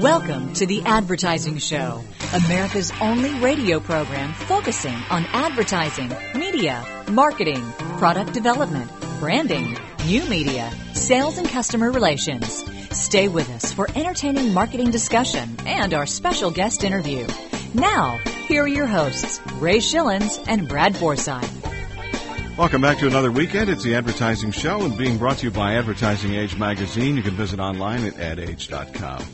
Welcome to The Advertising Show, America's only radio program focusing on advertising, media, marketing, product development, branding, new media, sales, and customer relations. Stay with us for entertaining marketing discussion and our special guest interview. Now, here are your hosts, Ray Schilens and Brad Forsythe. Welcome back to another weekend. It's the Advertising Show and being brought to you by Advertising Age magazine. You can visit online at adage.com.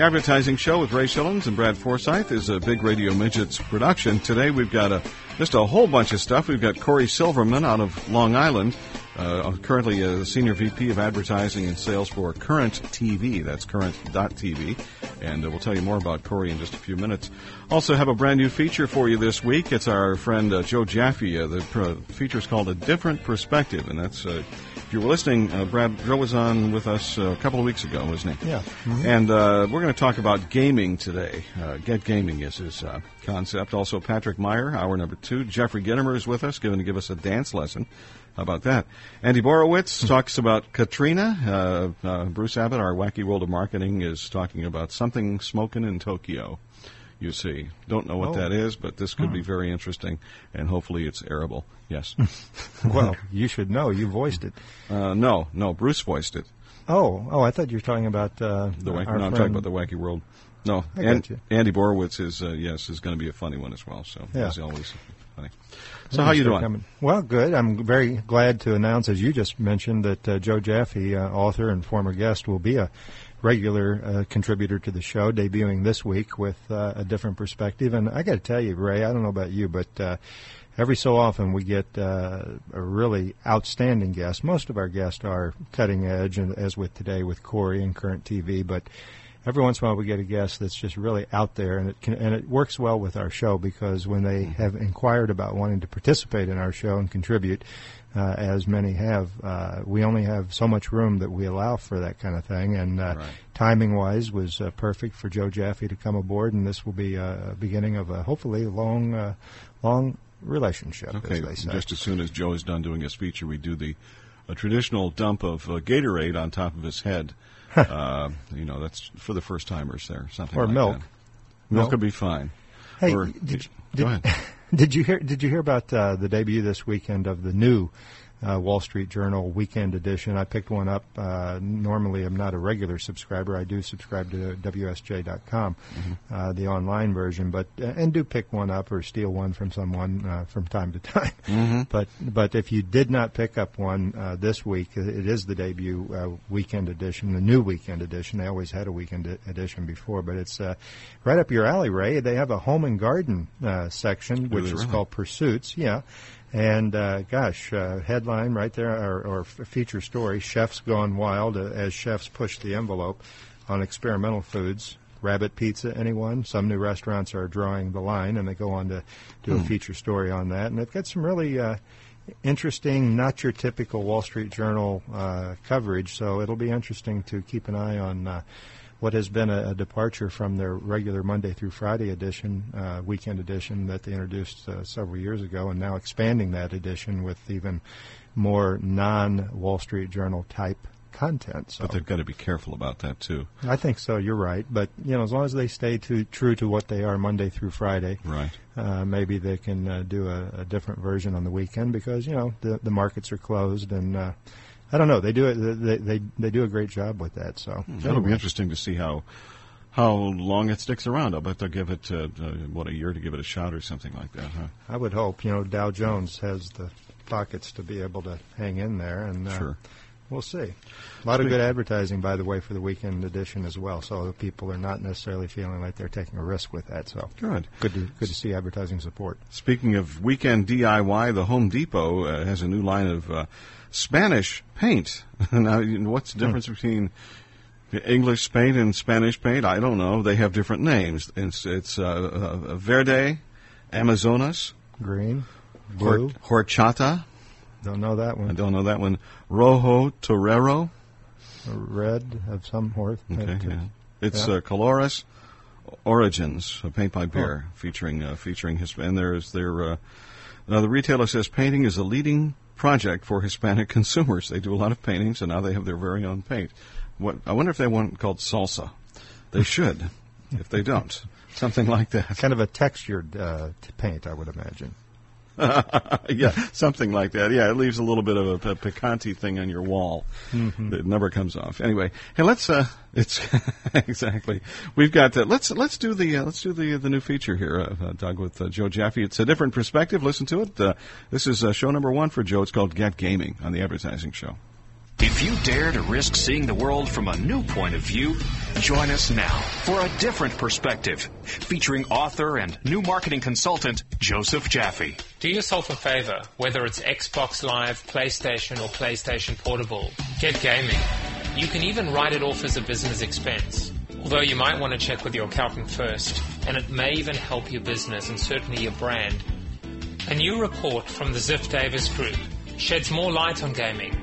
The Advertising Show with Ray Schilens and Brad Forsythe is a Big Radio Midgets production. Today we've got a, just a whole bunch of stuff. We've got Corey Silverman out of Long Island, uh, currently a Senior VP of Advertising and Sales for Current TV. That's current.tv. And uh, we'll tell you more about Corey in just a few minutes. Also have a brand new feature for you this week. It's our friend uh, Joe Jaffe. Uh, the pr- feature is called A Different Perspective, and that's uh, if you were listening, uh, Brad Joe was on with us uh, a couple of weeks ago, wasn't he? Yeah. Mm-hmm. And uh, we're going to talk about gaming today. Uh, Get Gaming is his uh, concept. Also, Patrick Meyer, hour number two. Jeffrey Gitomer is with us, going to give us a dance lesson. How about that? Andy Borowitz talks about Katrina. Uh, Bruce Abbott, our wacky world of marketing, is talking about something smoking in Tokyo you see. Don't know what oh. that is, but this could hmm. be very interesting, and hopefully it's arable. Yes. well, you should know. You voiced it. Uh, no, no, Bruce voiced it. Oh, oh, I thought you were talking about uh, the wacky, no, I'm talking about the wacky world. No, and, Andy Borowitz is uh, yes is going to be a funny one as well. So yeah. he's always funny. So how you doing? Coming. Well, good. I'm very glad to announce, as you just mentioned, that uh, Joe Jaffe, uh, author and former guest, will be a regular uh, contributor to the show, debuting this week with uh, a different perspective. And I got to tell you, Ray, I don't know about you, but uh, every so often we get uh, a really outstanding guest. Most of our guests are cutting edge, and as with today with Corey and Current TV, but every once in a while we get a guest that's just really out there, and it can, and it works well with our show because when they have inquired about wanting to participate in our show and contribute, uh, as many have, uh, we only have so much room that we allow for that kind of thing, and uh, right. timing wise was uh, perfect for Joe Jaffe to come aboard, and this will be a beginning of a hopefully long, uh, long relationship. Okay, just as soon as Joe is done doing his feature, we do the a traditional dump of uh, Gatorade on top of his head. uh, you know, that's for the first timers there. Something or like milk. That. Milk would be fine. Hey, or, did, go ahead. Did you hear? Did you hear about uh, the debut this weekend of the new uh, Wall Street Journal weekend edition. I picked one up. Uh, normally, I'm not a regular subscriber. I do subscribe to WSJ.com, mm-hmm. uh, the online version, but uh, and do pick one up or steal one from someone uh, from time to time. Mm-hmm. But but if you did not pick up one uh, this week, it is the debut uh weekend edition, the new weekend edition. They always had a weekend edition before, but it's uh right up your alley, Ray. They have a home and garden uh section, which is really? called Pursuits. Yeah. And uh, gosh, uh, headline right there, or, or feature story: Chefs gone wild uh, as chefs push the envelope on experimental foods. Rabbit pizza, anyone? Some new restaurants are drawing the line, and they go on to do hmm. a feature story on that. And they've got some really uh, interesting, not your typical Wall Street Journal uh, coverage. So it'll be interesting to keep an eye on uh, what has been a, a, departure from their regular Monday through Friday edition, uh, weekend edition that they introduced uh, several years ago, and now expanding that edition with even more non Wall Street Journal type content. So but they've got to be careful about that too. I think so. You're right, but you know, as long as they stay to, true to what they are Monday through Friday, right? Uh, maybe they can uh, do a, a, different version on the weekend because you know the the markets are closed and uh, I don't know. They do it. They they they do a great job with that. So hmm. that'll be interesting to see how how long it sticks around. I'll bet they'll give it uh, uh, what a year to give it a shot or something like that. Huh? I would hope. You know, Dow Jones has the pockets to be able to hang in there, and uh, sure. We'll see. A lot of good advertising, by the way, for the weekend edition as well. So people are not necessarily feeling like they're taking a risk with that. So good, good to good to see advertising support. Speaking of weekend DIY, the Home Depot uh, has a new line of uh, Spanish paint. now, what's the hmm. difference hmm. between English paint and Spanish paint? I don't know. They have different names. It's, it's uh, uh, Verde, Amazonas, green, blue, Horchata. Don't know that one. I don't know that one. Rojo Torero. Red of some horse. Okay, yeah. It's yeah. Uh, Colores Origins, a paint by Behr, oh. featuring uh, featuring his and there's their uh, now the retailer says painting is a leading project for Hispanic consumers. They do a lot of paintings, and now they have their very own paint. What I wonder if they want called salsa. They should, if they don't. Something like that. Kind of a textured uh, paint, I would imagine. yeah, something like that. Yeah, it leaves a little bit of a, a thing on your wall. Mm-hmm. It never comes off. Anyway, hey, let's. Uh, it's exactly. We've got. Uh, let's let's do the uh, let's do the the new feature here, uh, uh, Doug, with uh, Joe Jaffe. It's a different perspective. Listen to it. Uh, this is uh, show number one for Joe. It's called Get Gaming on the Advertising Show. If you dare to risk seeing the world from a new point of view, join us now for a different perspective, featuring author and new marketing consultant Joseph Jaffe. Do yourself a favor, whether it's Xbox Live, PlayStation, or PlayStation Portable. Get gaming. You can even write it off as a business expense. Although you might want to check with your accountant first, and it may even help your business and certainly your brand. A new report from the Ziff Davis Group sheds more light on gaming.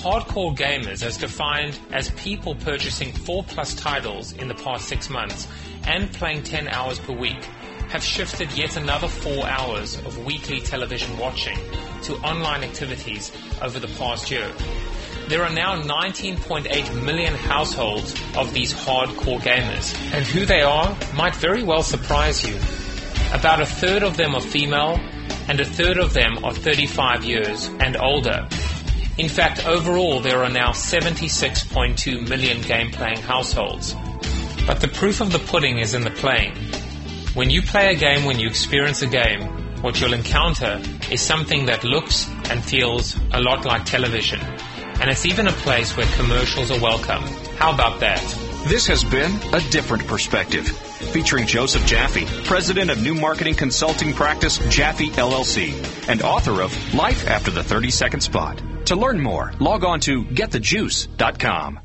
Hardcore gamers, as defined as people purchasing four plus titles in the past six months and playing 10 hours per week, have shifted yet another four hours of weekly television watching to online activities over the past year. There are now 19.8 million households of these hardcore gamers, and who they are might very well surprise you. About a third of them are female, and a third of them are 35 years and older. In fact, overall, there are now 76.2 million game playing households. But the proof of the pudding is in the playing. When you play a game, when you experience a game, what you'll encounter is something that looks and feels a lot like television. And it's even a place where commercials are welcome. How about that? This has been A Different Perspective, featuring Joseph Jaffe, president of new marketing consulting practice Jaffe LLC, and author of Life After the 30 Second Spot. To learn more, log on to getthejuice.com.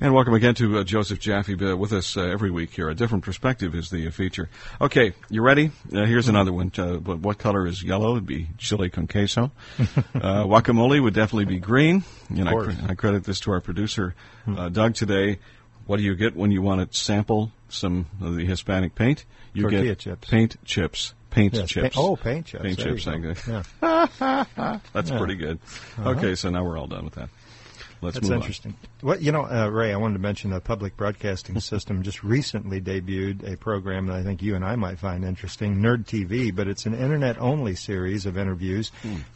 And welcome again to uh, Joseph Jaffe uh, with us uh, every week here. A different perspective is the uh, feature. Okay, you ready? Uh, here's another one. Uh, what, what color is yellow? It'd be chili con queso. Uh, guacamole would definitely be green. And I, course. cre- I credit this to our producer, uh, Doug, today. What do you get when you want to sample some of the Hispanic paint? You Tortilla get chips. paint chips. Paint Yes, chips. pa- oh, paint chips. Paint There chips. go. thank you. Yeah. That's Yeah. pretty good. Uh-huh. Okay, so now we're all done with that. Let's move on. That's interesting. What you know, uh, Ray? I wanted to mention the public broadcasting system just recently debuted a program that I think you and I might find interesting, Nerd TV. But it's an internet-only series of interviews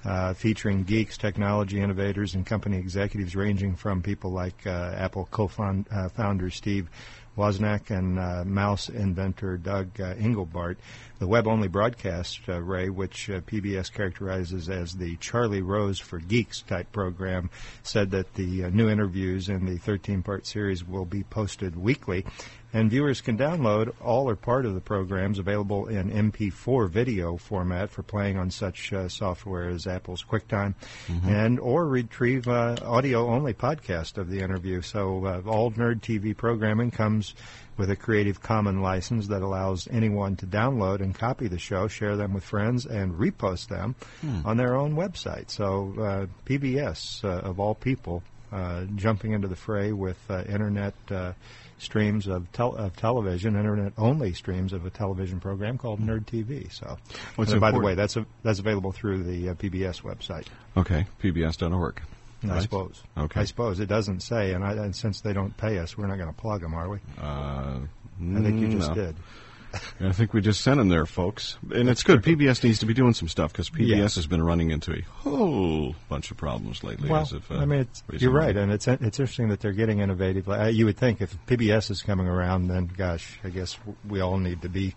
uh, featuring geeks, technology innovators, and company executives, ranging from people like uh, Apple co-founder uh, Steve Wozniak and uh, mouse inventor Doug uh, Engelbart. The web-only broadcast, uh, Ray, which uh, PBS characterizes as the Charlie Rose for Geeks type program, said that the uh, new interviews in the 13-part series will be posted weekly, and viewers can download all or part of the programs available in MP4 video format for playing on such uh, software as Apple's QuickTime, and or retrieve uh, audio-only podcast of the interview. So uh, all Nerd TV programming comes with a Creative Commons license that allows anyone to download and copy the show, share them with friends, and repost them on their own website. So uh, PBS, uh, of all people, uh, jumping into the fray with uh, internet uh, streams of, tel- of television, internet-only streams of a television program called Nerd TV. So, by the way, that's a, that's available through the uh, PBS website. Okay, pbs.org. I suppose. Okay. I suppose it doesn't say, and, I, and since they don't pay us, we're not going to plug them, are we? Uh, I think you just no. did. I think we just sent them there, folks. And it's good. PBS needs to be doing some stuff because PBS Yeah. has been running into a whole bunch of problems lately. Well, uh, I mean, it's, you're right, and it's it's interesting that they're getting innovative. Uh, you would think if PBS is coming around, then gosh, I guess we all need to be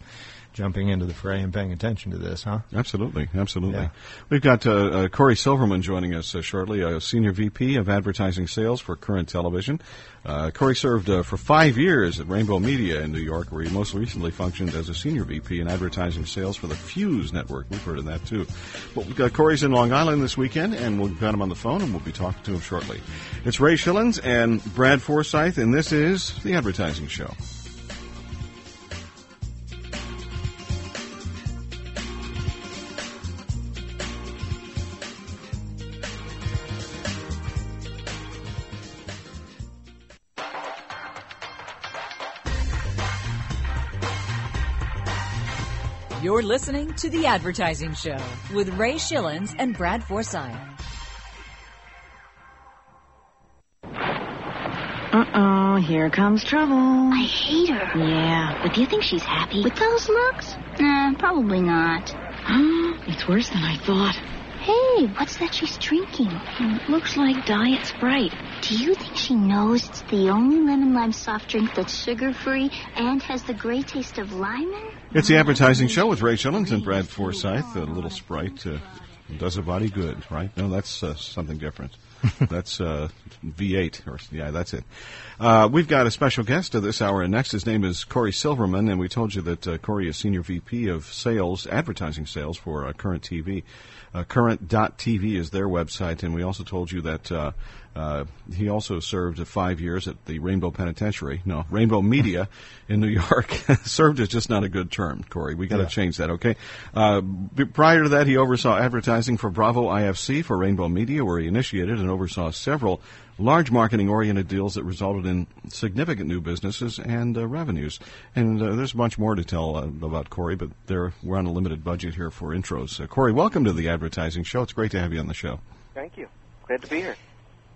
jumping into the fray and paying attention to this, huh? Absolutely, absolutely. Yeah. We've got uh, uh, Corey Silverman joining us uh, shortly, a senior VP of advertising sales for Current Television. Uh, Corey served uh, for five years at Rainbow Media in New York, where he most recently functioned as a senior VP in advertising sales for the Fuse Network. We've heard of that too. But we've got Corey's in Long Island this weekend, and we've got him on the phone, and we'll be talking to him shortly. It's Ray Schilens and Brad Forsythe, and this is the Advertising Show. You're listening to The Advertising Show with Ray Schilens and Brad Forsythe. Uh-oh, here comes trouble. I hate her. Yeah, but do you think she's happy? With those looks? Nah, probably not. it's worse than I thought. Hey, what's that she's drinking? It looks like Diet Sprite. Do you think she knows it's the only lemon lime soft drink that's sugar free and has the great taste of lemon? It's the advertising show with Ray Schilens and Brad Forsythe. A little Sprite uh, does a body good, right? No, that's uh, something different. that's uh, V8, or yeah, that's it. Uh, we've got a special guest to this hour and next. His name is Corey Silverman, and we told you that uh, Corey is senior VP of sales, advertising sales for uh, Current TV. Uh, current.tv is their website, and we also told you that uh, he also served five years at the Rainbow Penitentiary. No, Rainbow Media in New York. served is just not a good term, Corey. We got to yeah. change that, okay? Uh, prior to that, he oversaw advertising for Bravo IFC for Rainbow Media, where he initiated and oversaw several large marketing oriented deals that resulted in significant new businesses and uh, revenues. And uh, there's much more to tell uh, about Corey, but there, we're on a limited budget here for intros. Uh, Corey, welcome to the advertising show. It's great to have you on the show. Thank you. Glad to be here.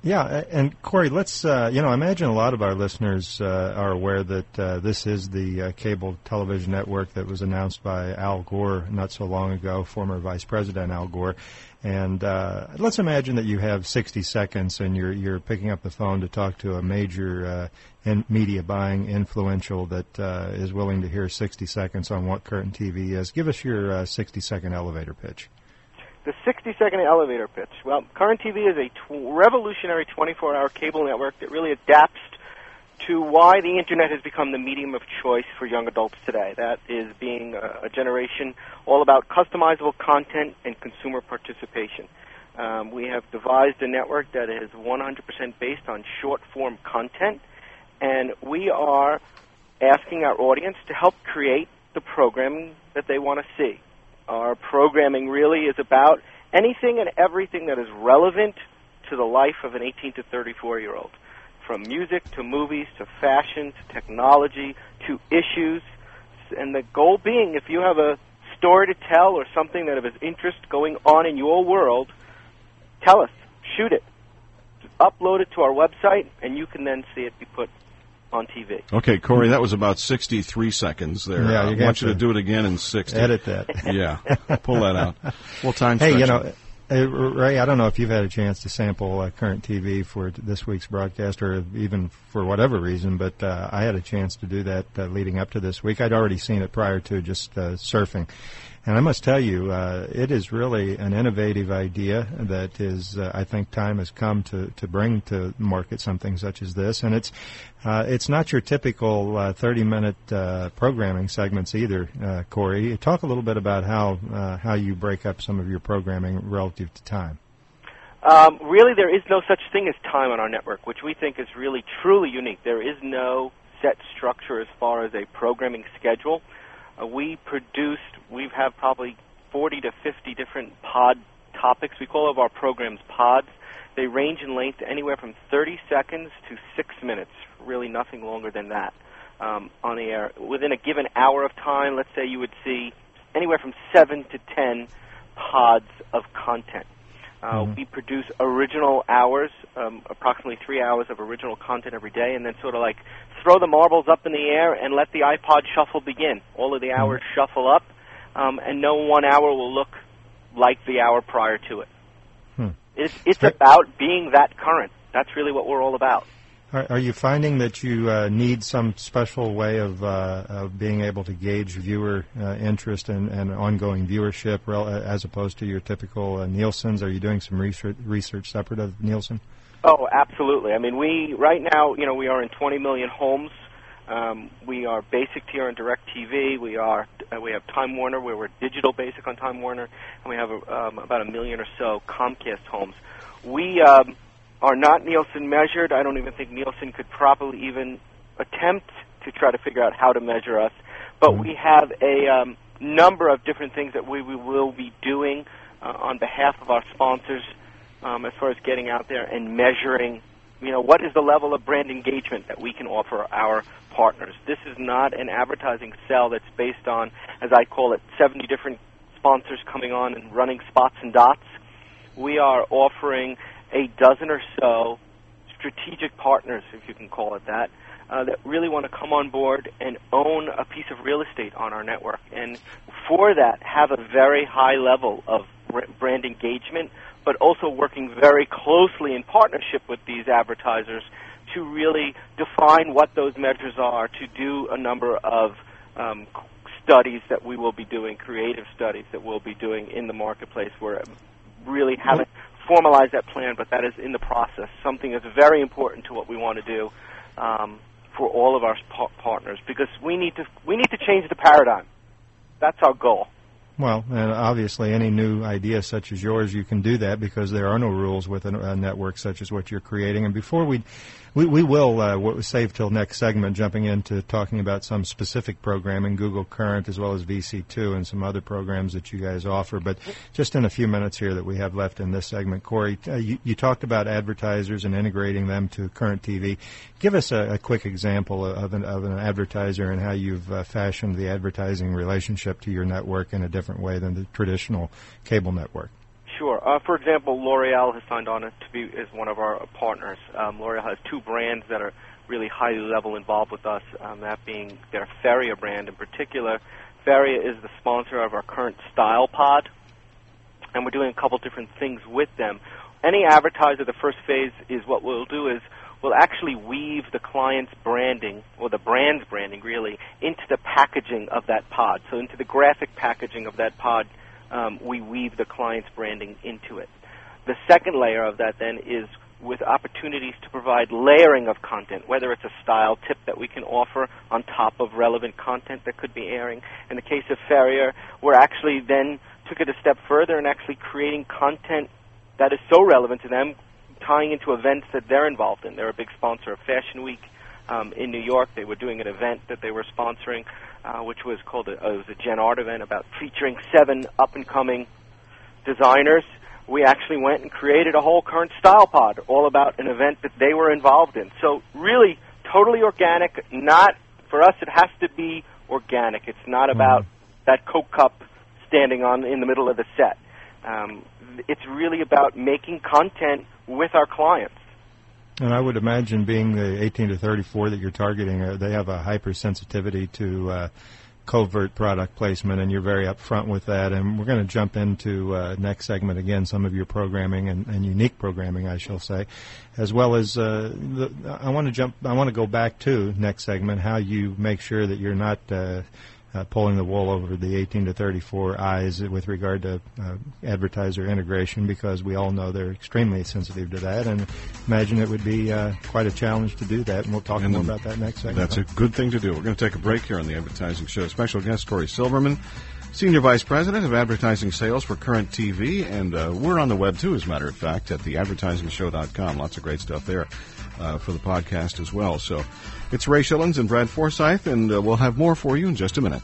Yeah, and Corey, let's uh, you know, I imagine a lot of our listeners uh, are aware that uh, this is the uh, cable television network that was announced by Al Gore not so long ago, former Vice President Al Gore. And uh, let's imagine that you have 60 seconds and you're you're picking up the phone to talk to a major uh, in media buying influential that is willing to hear 60 seconds on what current TV is. Give us your 60 second elevator pitch. The 60 second elevator pitch. Well, Current TV is a tw- revolutionary 24 hour cable network that really adapts to why the internet has become the medium of choice for young adults today. That is being a, a generation all about customizable content and consumer participation. Um, we have devised a network that is 100% based on short form content, and we are asking our audience to help create the programming that they want to see. Our programming really is about anything and everything that is relevant to the life of an 18 to 34 year old, from music to movies to fashion to technology to issues. And the goal being, if you have a story to tell or something that of interest going on in your world, tell us, shoot it, upload it to our website, and you can then see it be put on TV. Okay, Corey, that was about 63 seconds there. Yeah, you I want you to do it again in 60. Edit that. yeah, pull that out. Well, time. Hey, you know. Uh, Ray, I don't know if you've had a chance to sample uh, current TV for this week's broadcast, or even for whatever reason, but uh, I had a chance to do that uh, leading up to this week. I'd already seen it prior to just uh, surfing, and I must tell you, uh, it is really an innovative idea that is, uh, I think, time has come to, to bring to market something such as this. And it's uh, it's not your typical uh, 30 minute uh, programming segments either, uh, Corey. Talk a little bit about how how you break up some of your programming relative to time. Um, really, there is no such thing as time on our network, which we think is really truly unique. There is no set structure as far as a programming schedule. Uh, we produced, we have probably 40 to 50 different pod topics. We call all of our programs pods. They range in length anywhere from 30 seconds to six minutes, really nothing longer than that um, on the air. Within a given hour of time, let's say you would see anywhere from seven to 10 pods of content. Uh, mm-hmm. We produce original hours, um, approximately three hours of original content every day, and then sort of like throw the marbles up in the air and let the iPod shuffle begin. All of the hours mm-hmm. shuffle up, um, and no one hour will look like the hour prior to it. Hmm. It's, it's about being that current. That's really what we're all about. Are, are you finding that you uh, need some special way of, uh, of being able to gauge viewer uh, interest and, and ongoing viewership rel- as opposed to your typical uh, Nielsen's? Are you doing some research, research separate of Nielsen? Oh, absolutely. I mean, we right now, you know, we are in 20 million homes. Um, we are basic tier on DirecTV. We are uh, we have Time Warner, where we're digital basic on Time Warner, and we have um, about a million or so Comcast homes. We um, are not Nielsen measured. I don't even think Nielsen could probably even attempt to try to figure out how to measure us. But mm-hmm. we have a um, number of different things that we, we will be doing uh, on behalf of our sponsors um, as far as getting out there and measuring, you know, what is the level of brand engagement that we can offer our partners. This is not an advertising sell that's based on, as I call it, 70 different sponsors coming on and running spots and dots. We are offering a dozen or so strategic partners, if you can call it that, uh, that really want to come on board and own a piece of real estate on our network. And for that, have a very high level of brand engagement, but also working very closely in partnership with these advertisers to really define what those measures are, to do a number of um, studies that we will be doing, creative studies that we'll be doing in the marketplace. We're really haven't formalized that plan, but that is in the process. Something that's very important to what we want to do um, for all of our pa- partners because we need to we need to change the paradigm. That's our goal. Well, and obviously, any new idea such as yours, you can do that because there are no rules with a, a network such as what you're creating. And before we we, we will uh, save till next segment, jumping into talking about some specific programming, Google Current as well as VC2 and some other programs that you guys offer. But just in a few minutes here that we have left in this segment, Corey, uh, you, you, talked about advertisers and integrating them to Current TV. Give us a, a quick example of an, of an, advertiser and how you've uh, fashioned the advertising relationship to your network in a different way than the traditional cable network. Sure. Uh, for example, L'Oreal has signed on to be as one of our partners. Um, L'Oreal has two brands that are really highly level involved with us. Um, that being their Feria brand in particular. Feria is the sponsor of our current Style Pod, and we're doing a couple different things with them. Any advertiser, the first phase is what we'll do is we'll actually weave the client's branding or the brand's branding really into the packaging of that pod. So into the graphic packaging of that pod um, we weave the client's branding into it. The second layer of that then is with opportunities to provide layering of content, whether it's a style tip that we can offer on top of relevant content that could be airing. In the case of Feria, we're actually then took it a step further and actually creating content that is so relevant to them, tying into events that they're involved in. They're a big sponsor of Fashion Week um, in New York. They were doing an event that they were sponsoring uh, which was called a, uh, it was a Gen Art event about featuring seven up and coming designers. We actually went and created a whole current style pod all about an event that they were involved in. So really, totally organic. Not for us, it has to be organic. It's not mm-hmm. about mm-hmm. that Coke cup standing on in the middle of the set. Um, it's really about making content with our clients. And I would imagine, being the 18 to 34 that you're targeting, uh, they have a hypersensitivity to uh, covert product placement, and you're very upfront with that. And we're going to jump into uh, next segment again, some of your programming and, and unique programming, I shall say, as well as uh, the, I want to jump. I want to go back to next segment, how you make sure that you're not uh, pulling the wool over the 18 to 34 eyes with regard to uh, advertiser integration because we all know they're extremely sensitive to that and imagine it would be uh, quite a challenge to do that and we'll talk and more about that next segment. That's a good thing to do. We're going to take a break here on the advertising show. Special guest Corey Silverman. Senior Vice President of Advertising Sales for Current TV, and uh, we're on the web too, as a matter of fact, at theadvertisingshow.com. Lots of great stuff there uh, for the podcast as well. So it's Ray Schilens and Brad Forsythe, and uh, we'll have more for you in just a minute.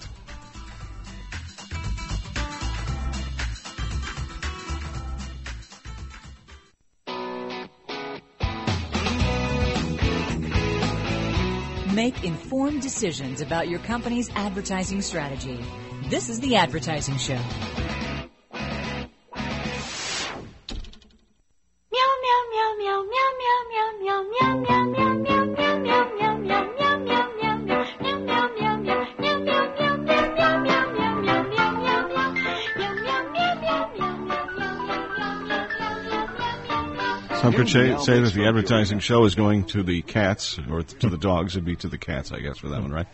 Make informed decisions about your company's advertising strategy. This is The Advertising Show. Some could say, say that the advertising show is going to the cats, or to the dogs. It'd be to the cats, I guess, for that one, right?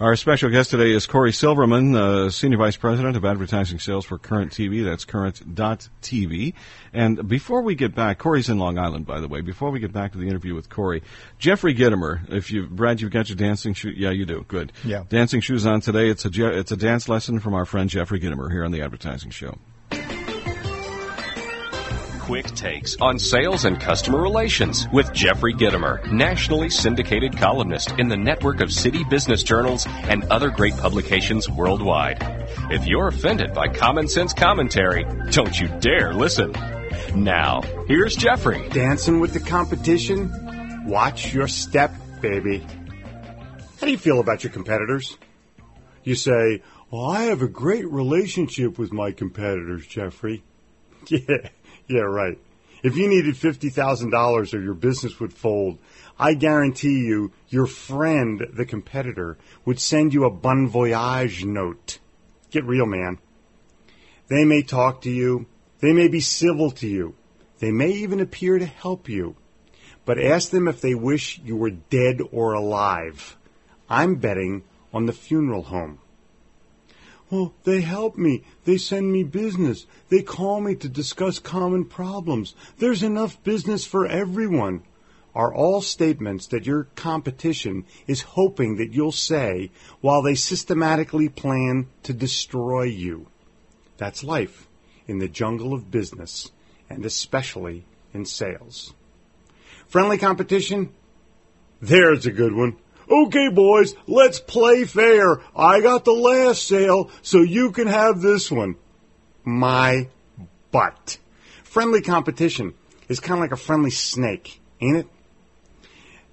Our special guest today is Corey Silverman, uh, Senior Vice President of Advertising Sales for Current TV. That's current.tv. And before we get back, Corey's in Long Island, by the way. Before we get back to the interview with Corey, Jeffrey Gitomer, if you, Brad, you've got your dancing shoes. Yeah, you do. Good. Yeah. Dancing shoes on today. It's a, it's a dance lesson from our friend Jeffrey Gitomer here on the Advertising Show quick takes on sales and customer relations with Jeffrey Gitomer, nationally syndicated columnist in the network of city business journals and other great publications worldwide. If you're offended by common sense commentary, don't you dare listen. Now, here's Jeffrey. Dancing with the competition? Watch your step, baby. How do you feel about your competitors? You say, well, I have a great relationship with my competitors, Jeffrey. Yeah, yeah, right. If you needed $50,000 or your business would fold, I guarantee you your friend, the competitor, would send you a bon voyage note. Get real, man. They may talk to you. They may be civil to you. They may even appear to help you. But ask them if they wish you were dead or alive. I'm betting on the funeral home. Well, they help me. They send me business. They call me to discuss common problems. There's enough business for everyone. Are all statements that your competition is hoping that you'll say while they systematically plan to destroy you. That's life in the jungle of business, and especially in sales. Friendly competition? There's a good one. Okay, boys, let's play fair. I got the last sale, so you can have this one. My butt. Friendly competition is kind of like a friendly snake, ain't it?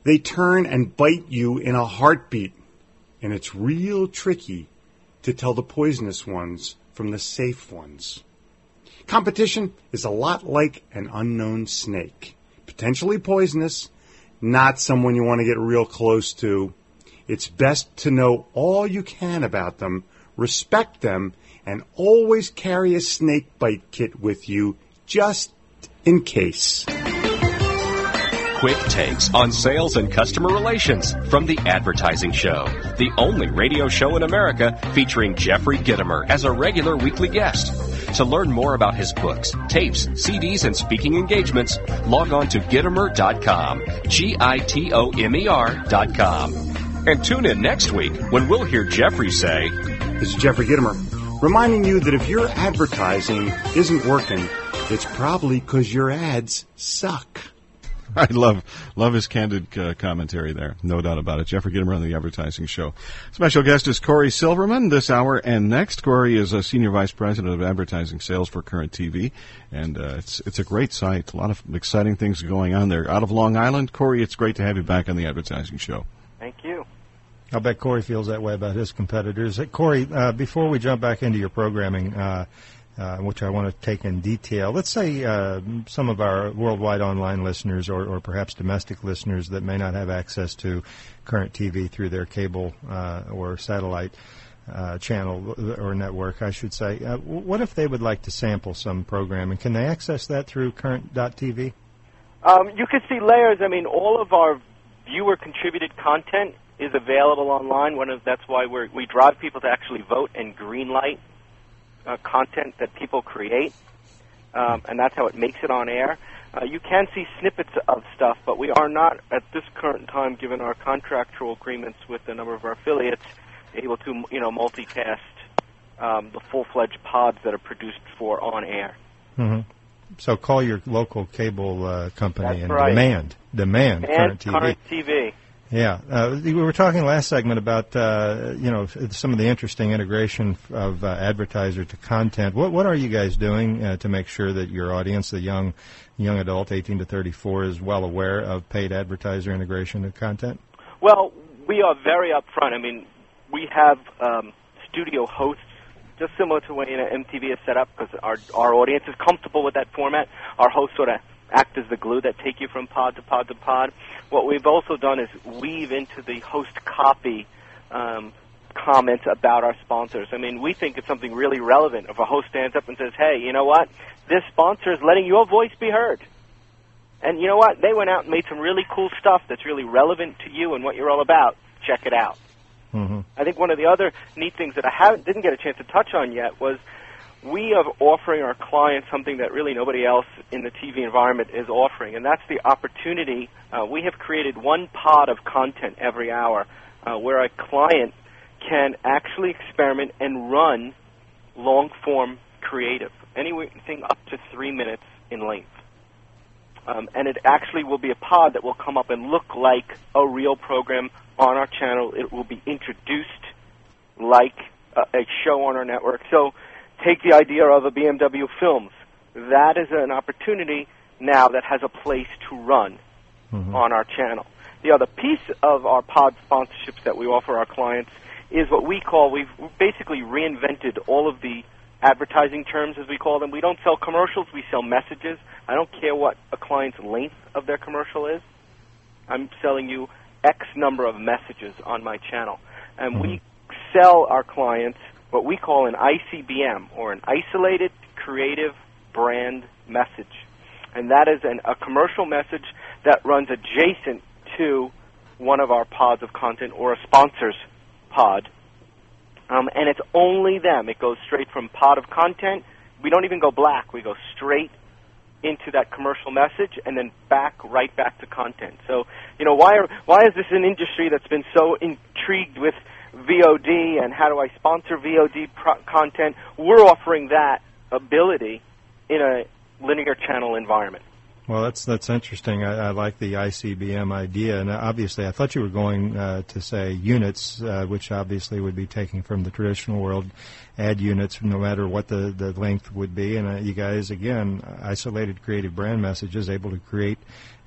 They turn and bite you in a heartbeat, and it's real tricky to tell the poisonous ones from the safe ones. Competition is a lot like an unknown snake. Potentially poisonous, not someone you want to get real close to. It's best to know all you can about them, respect them, and always carry a snake bite kit with you just in case. Quick takes on sales and customer relations from The Advertising Show, the only radio show in America featuring Jeffrey Gitomer as a regular weekly guest. To learn more about his books, tapes, CDs, and speaking engagements, log on to Gitomer.com. G I T O M E R.com. And tune in next week when we'll hear Jeffrey say, This is Jeffrey Gitomer, reminding you that if your advertising isn't working, it's probably because your ads suck. I love love his candid uh, commentary there, no doubt about it. Jeffrey Gitomer on the Advertising Show. Special guest is Corey Silverman this hour and next. Corey is a senior vice president of advertising sales for Current TV, and uh, it's it's a great site. A lot of exciting things going on there. Out of Long Island, Corey, it's great to have you back on the Advertising Show. Thank you. I'll bet Corey feels that way about his competitors. Hey, Corey, uh, before we jump back into your programming, uh, which I want to take in detail. Let's say uh, some of our worldwide online listeners, or, or, perhaps domestic listeners that may not have access to current TV through their cable uh, or satellite uh, channel or network, I should say. Uh, what if they would like to sample some programming? Can they access that through current.tv? Um, you can see layers. I mean, all of our viewer contributed content is available online. One of that's why we we drive people to actually vote and greenlight uh, content that people create, um, and that's how it makes it on air. Uh, you can see snippets of stuff, but we are not at this current time, given our contractual agreements with a number of our affiliates, able to you know multicast um, the full-fledged pods that are produced for on air. Mm-hmm. So call your local cable uh, company That's and right. demand demand and current TV. current TV. Yeah, uh, we were talking last segment about uh, you know some of the interesting integration of uh, advertiser to content. What what are you guys doing uh, to make sure that your audience, the young young adult, 18 to 34, is well aware of paid advertiser integration to content? Well, we are very upfront. I mean, we have um, studio hosts, just similar to when you know, MTV is set up, because our our audience is comfortable with that format. Our hosts sort of act as the glue that take you from pod to pod to pod. What we've also done is weave into the host copy um, comments about our sponsors. I mean, we think it's something really relevant if a host stands up and says, "Hey, you know what? This sponsor is letting your voice be heard." And you know what? They went out and made some really cool stuff that's really relevant to you and what you're all about. Check it out. Mm-hmm. I think one of the other neat things that I haven't didn't get a chance to touch on yet was we are offering our clients something that really nobody else in the TV environment is offering, and that's the opportunity. Uh, we have created one pod of content every hour uh, where a client can actually experiment and run long form creative, anything up to three minutes in length. Um, and it actually will be a pod that will come up and look like a real program on our channel. It will be introduced like a, a show on our network. So take the idea of a BMW Films. That is an opportunity now that has a place to run Mm-hmm. on our channel. The other piece of our pod sponsorships that we offer our clients is what we call we've basically reinvented all of the advertising terms, as we call them. We don't sell commercials, we sell messages. I don't care what a client's length of their commercial is. I'm selling you X number of messages on my channel. And we sell our clients what we call an ICBM, or an isolated creative brand message. And that is an, a commercial message that runs adjacent to one of our pods of content or a sponsor's pod. Um, and it's only them. It goes straight from pod of content. We don't even go black. We go straight into that commercial message and then back right back to content. So, you know, why are, why is this an industry that's been so intrigued with VOD and how do I sponsor VOD pro- content? We're offering that ability in a linear channel environment. Well, that's that's interesting. I, I like the ICBM idea, and obviously, I thought you were going uh, to say units, uh, which obviously would be taking from the traditional world, add units, no matter what the the length would be. And uh, you guys, again, isolated creative brand messages, able to create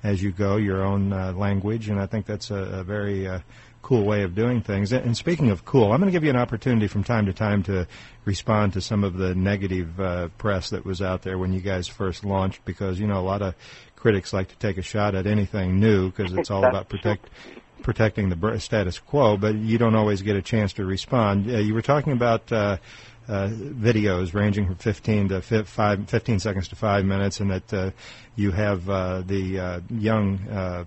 as you go your own uh, language, and I think that's a, a very uh, cool way of doing things. And speaking of cool, I'm going to give you an opportunity from time to time to respond to some of the negative uh, press that was out there when you guys first launched, because you know a lot of critics like to take a shot at anything new because it's all about protect protecting the status quo, but you don't always get a chance to respond. Uh, you were talking about. Uh, uh, videos ranging from 15 to five, 15 seconds to five minutes, and that uh, you have uh, the uh, young uh,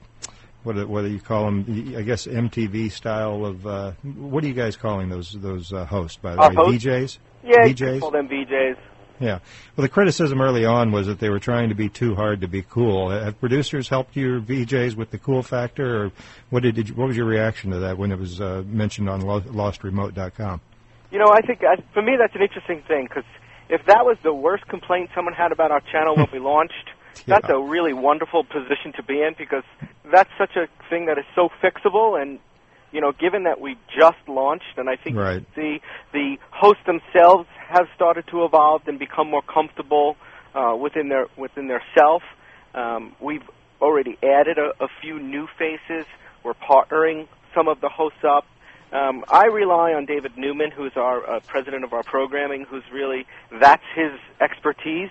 what what do you call them? I guess MTV style of uh, what are you guys calling those those uh, hosts by the way? hosts? VJs. Yeah, VJs. you call them VJs. Yeah. Well, the criticism early on was that they were trying to be too hard to be cool. Have producers helped your VJs with the cool factor, or what did, did you, what was your reaction to that when it was uh, mentioned on lo- LostRemote.com? You know, I think uh, for me that's an interesting thing because if that was the worst complaint someone had about our channel when we launched, that's a really wonderful position to be in because that's such a thing that is so fixable and you know, given that we just launched, and I think Right. the the hosts themselves have started to evolve and become more comfortable uh, within their within their self. Um, we've already added a, a few new faces. We're partnering some of the hosts up. Um, I rely on David Neuman, who's our uh, president of our programming, who's really that's his expertise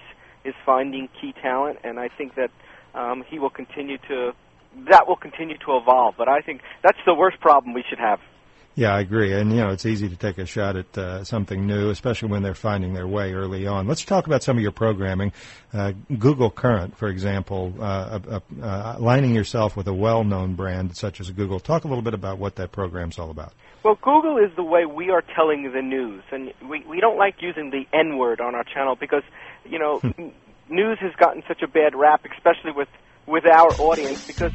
is finding key talent, and I think that um, he will continue to that will continue to evolve. But I think that's the worst problem we should have. Yeah, I agree. And, you know, it's easy to take a shot at uh, something new, especially when they're finding their way early on. Let's talk about some of your programming. Uh, Google Current, for example, uh, uh, uh, aligning yourself with a well-known brand such as Google. Talk a little bit about what that program's all about. Well, Google is the way we are telling the news, and we we don't like using the N word on our channel because you know news has gotten such a bad rap, especially with with our audience, because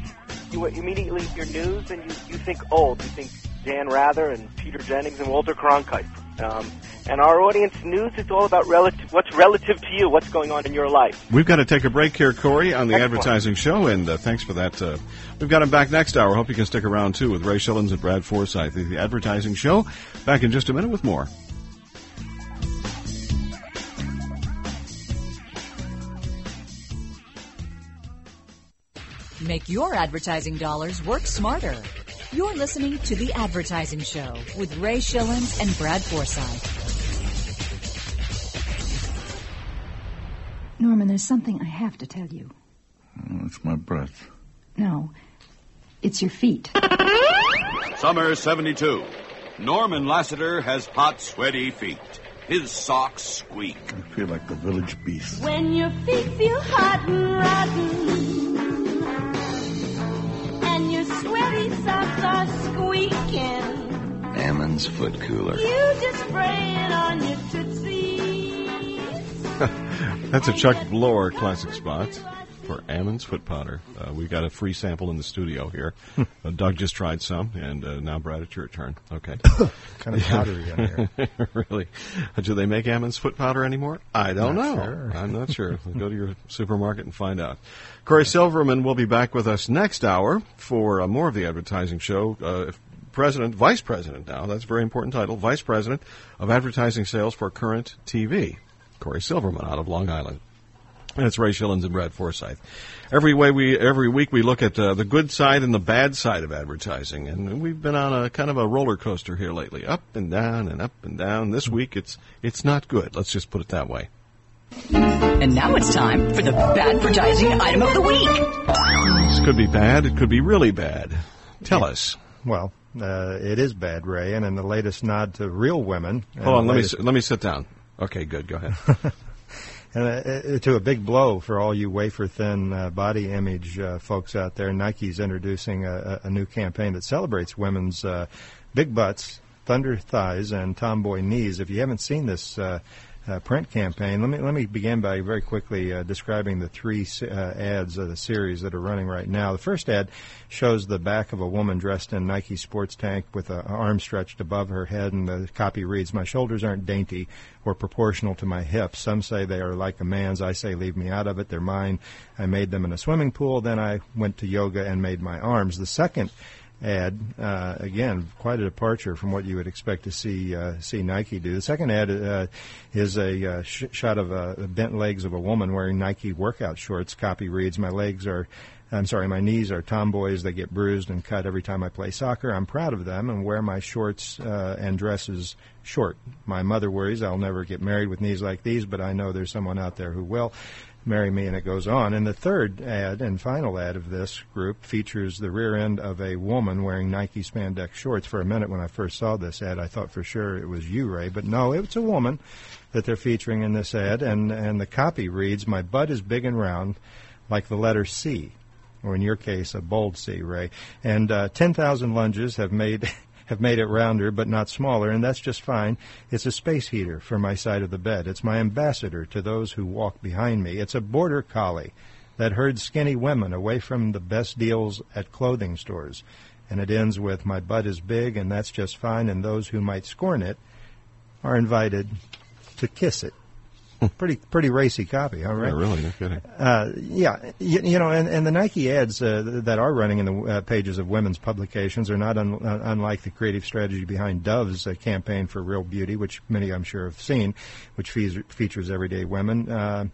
you immediately hear news and you you think old, you think Dan Rather and Peter Jennings and Walter Cronkite. Um, and our audience news is all about relative, what's relative to you, what's going on in your life. We've got to take a break here, Corey, on the Excellent. advertising show, and uh, thanks for that. Uh, we've got him back next hour. Hope you can stick around too with Ray Schilens and Brad Forsythe, the, the advertising show. Back in just a minute with more. Make your advertising dollars work smarter. You're listening to The Advertising Show with Ray Schilens and Brad Forsythe. Norman, there's something I have to tell you. It's my breath. No, it's your feet. Summer 72. Norman Lassiter has hot, sweaty feet. His socks squeak. I feel like the village beast. When your feet feel hot and rotten, squeaking, Ammon's Foot Cooler. you just spray it on your tootsies. That's a Chuck Blore classic spot for Ammon's Foot Powder. Uh, we got a free sample in the studio here. uh, Doug just tried some, and uh, now Brad, it's your turn. Okay. Kind of powdery in here. really? Uh, Do they make Ammon's Foot Powder anymore? I don't Not know. sure. I'm not sure. Go to your supermarket and find out. Corey Silverman will be back with us next hour for uh, more of the advertising show. Uh, President, Vice President now, that's a very important title, Vice President of Advertising Sales for Current TV. Corey Silverman out of Long Island. And it's Ray Schilens and Brad Forsythe. Every way we, every week we look at uh, the good side and the bad side of advertising, and we've been on a kind of a roller coaster here lately, up and down and up and down. This week it's it's not good. Let's just put it that way. And now it's time for the bad advertising item of the week. This could be bad. It could be really bad. Tell us. Well, uh, it is bad, Ray, and in the latest nod to real women. Hold on. Let me latest- let me sit down. Okay, good. Go ahead. And uh, uh, to a big blow for all you wafer thin uh, body image uh, folks out there, Nike's introducing a, a new campaign that celebrates women's uh, big butts, thunder thighs, and tomboy knees. If you haven't seen this uh, print campaign, let me let me begin by very quickly uh, describing the three uh, ads of the series that are running right now. The first ad shows the back of a woman dressed in Nike sports tank with an arm stretched above her head, and the copy reads, "My shoulders aren't dainty or proportional to my hips. Some say they are like a man's. I say leave me out of it. They're mine. I made them in a swimming pool. Then I went to yoga and made my arms." The second ad, uh, again, quite a departure from what you would expect to see uh, see Nike do. The second ad uh, is a uh, sh- shot of uh, bent legs of a woman wearing Nike workout shorts. Copy reads, "My legs are." I'm sorry, my knees are tomboys. They get bruised and cut every time I play soccer. I'm proud of them and wear my shorts uh, and dresses short. My mother worries I'll never get married with knees like these, but I know there's someone out there who will marry me, and it goes on. And the third ad and final ad of this group features the rear end of a woman wearing Nike spandex shorts. For a minute, when I first saw this ad, I thought for sure it was you, Ray, but no, it's a woman that they're featuring in this ad, and and the copy reads, "My butt is big and round, like the letter C." Or in your case, a bold C, Ray. And uh, 10,000 lunges have made have made it rounder but not smaller, and that's just fine. It's a space heater for my side of the bed. It's my ambassador to those who walk behind me. It's a border collie that herds skinny women away from the best deals at clothing stores. And it ends with my butt is big and that's just fine, and those who might scorn it are invited to kiss it. pretty pretty racy copy, all right? Yeah, really, no kidding. Uh, yeah, you, you know, and, and the Nike ads uh, that are running in the uh, pages of women's publications are not un, unlike the creative strategy behind Dove's uh, campaign for real beauty, which many I'm sure have seen, which fees, features everyday women. Uh,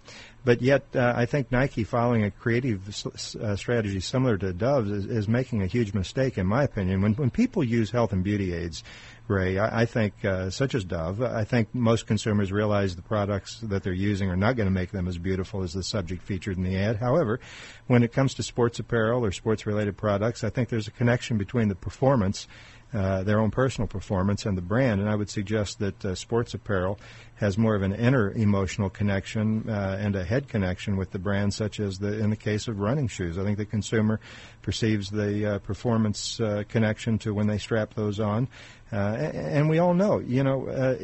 but yet, uh, I think Nike, following a creative s- uh, strategy similar to Dove's, is, is making a huge mistake, in my opinion. When when people use health and beauty aids, Ray, I, I think, uh, such as Dove, I think most consumers realize the products that they're using are not going to make them as beautiful as the subject featured in the ad. However, when it comes to sports apparel or sports related products, I think there's a connection between the performance uh, their own personal performance and the brand. And I would suggest that uh, sports apparel has more of an inner emotional connection uh, and a head connection with the brand, such as the in the case of running shoes. I think the consumer perceives the uh, performance uh, connection to when they strap those on. Uh, and we all know, you know, uh,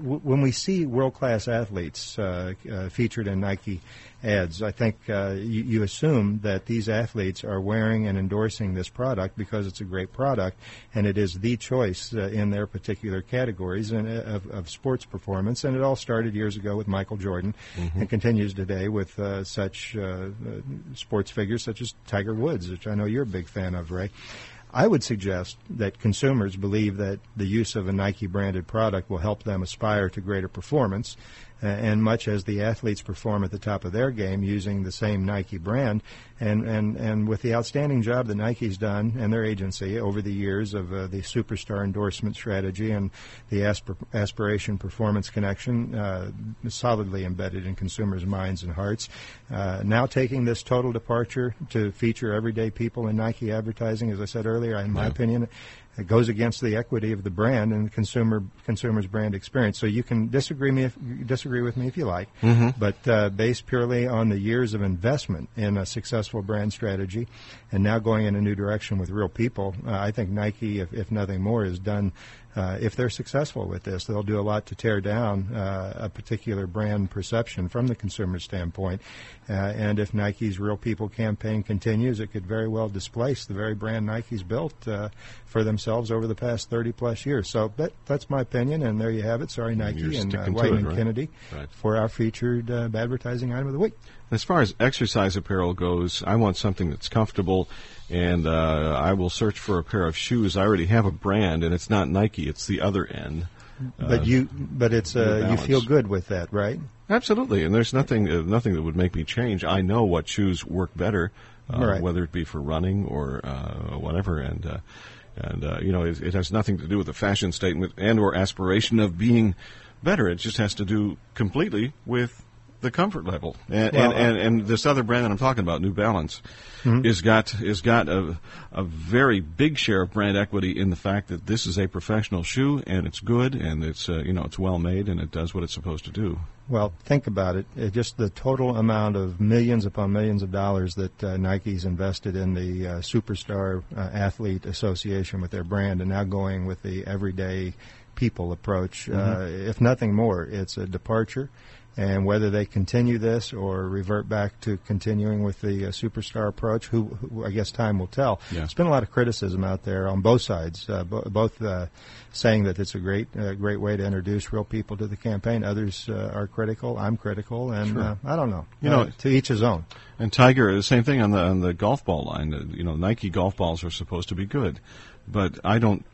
when we see world-class athletes uh, uh, featured in Nike ads, I think uh, you, you assume that these athletes are wearing and endorsing this product because it's a great product and it is the choice uh, in their particular categories and, uh, of, of sports performance. And it all started years ago with Michael Jordan Mhm. and continues today with uh, such sports figures such as Tiger Woods, which I know you're a big fan of, Ray. I would suggest that consumers believe that the use of a Nike branded product will help them aspire to greater performance. And much as the athletes perform at the top of their game using the same Nike brand, and, and, and with the outstanding job that Nike's done and their agency over the years of uh, the superstar endorsement strategy and the aspir- aspiration performance connection uh, solidly embedded in consumers' minds and hearts, uh, now taking this total departure to feature everyday people in Nike advertising, as I said earlier, in my Yeah. opinion, it goes against the equity of the brand and the consumer consumer's brand experience. So you can disagree me if, disagree with me if you like, Mhm. but uh, based purely on the years of investment in a successful brand strategy, and now going in a new direction with real people, uh, I think Nike, if, if nothing more, has done. Uh, if they're successful with this, they'll do a lot to tear down uh, a particular brand perception from the consumer standpoint. Uh, and if Nike's Real People campaign continues, it could very well displace the very brand Nike's built uh, for themselves over the past 30 plus years. So that, that's my opinion, and there you have it. Sorry, Nike and uh, Wieden, and? Kennedy Right. for our featured uh, advertising item of the week. As far as exercise apparel goes, I want something that's comfortable, and uh, I will search for a pair of shoes. I already have a brand, and it's not Nike; it's the other end. But you, but it's uh, you feel good with that, right? Absolutely, and there's nothing uh, nothing that would make me change. I know what shoes work better, uh, Right. whether it be for running or uh, whatever, and uh, and uh, you know it, it has nothing to do with the fashion statement and or aspiration of being better. It just has to do completely with the comfort level. And Well, and, and, and this other brand that I'm talking about, New Balance, Mhm. is got is got a a very big share of brand equity in the fact that this is a professional shoe and it's good and it's uh, you know it's well made and it does what it's supposed to do. Well, think about it. it just the total amount of millions upon millions of dollars that uh, Nike's invested in the uh, Superstar uh, Athlete Association with their brand, and now going with the everyday people approach. Uh, Mhm. if nothing more, it's a departure. And whether they continue this or revert back to continuing with the uh, superstar approach, who, who I guess time will tell. Yeah. There's been a lot of criticism out there on both sides, uh, bo- both uh, saying that it's a great, uh, great way to introduce real people to the campaign. Others uh, are critical. I'm critical, and Sure. uh, I don't know. You know- to each his own. And Tiger, the same thing on the on the golf ball line. Uh, you know, Nike golf balls are supposed to be good, but I don't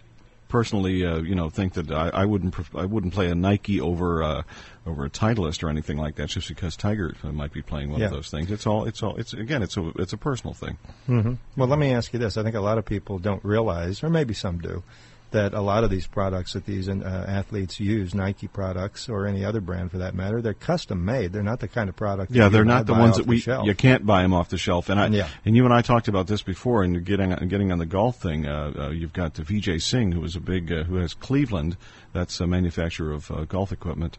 personally, uh, you know, think that I, I wouldn't pref- I wouldn't play a Nike over uh, over a Titleist or anything like that just because Tiger uh, might be playing one Yeah. of those things. It's all it's all it's again it's a it's a personal thing. hmm Well, let me ask you this. I think a lot of people don't realize, or maybe some do, that a lot of these products that these uh, athletes use, Nike products or any other brand for that matter, they're custom made. They're not the kind of product. Yeah, you they're not the ones that we shelf. you can't buy them off the shelf. And I Yeah. and you and I talked about this before. And getting getting on the golf thing, uh, uh, you've got Vijay Singh, who is a big uh, who has Cleveland, that's a manufacturer of uh, golf equipment.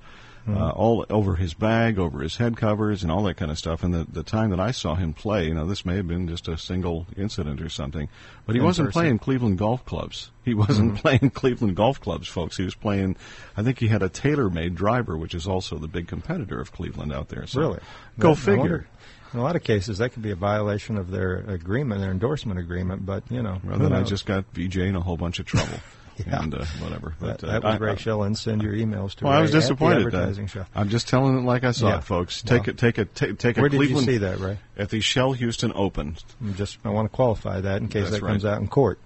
Uh, Mhm. all over his bag, over his head covers, and all that kind of stuff. And the the time that I saw him play, you know, this may have been just a single incident or something, but he In wasn't person. playing Cleveland golf clubs. He wasn't Mhm. playing Cleveland golf clubs, folks. He was playing. I think he had a TaylorMade driver, which is also the big competitor of Cleveland out there. So Really? Go That- figure. in a lot of cases, that could be a violation of their agreement, their endorsement agreement. But you know, Well, then I just got VJ in a whole bunch of trouble. Yeah. And uh, whatever. That, But, uh, that was I- Ray I- Schillen. Send your emails to Well, Ray I was disappointed. advertising show. I'm just telling it like I saw Yeah. it, folks. Take it. Take it. Take, take a Where did you Cleveland. see that, Ray? At the Shell Houston Open. I'm just I want to qualify that in case That's that comes out in court.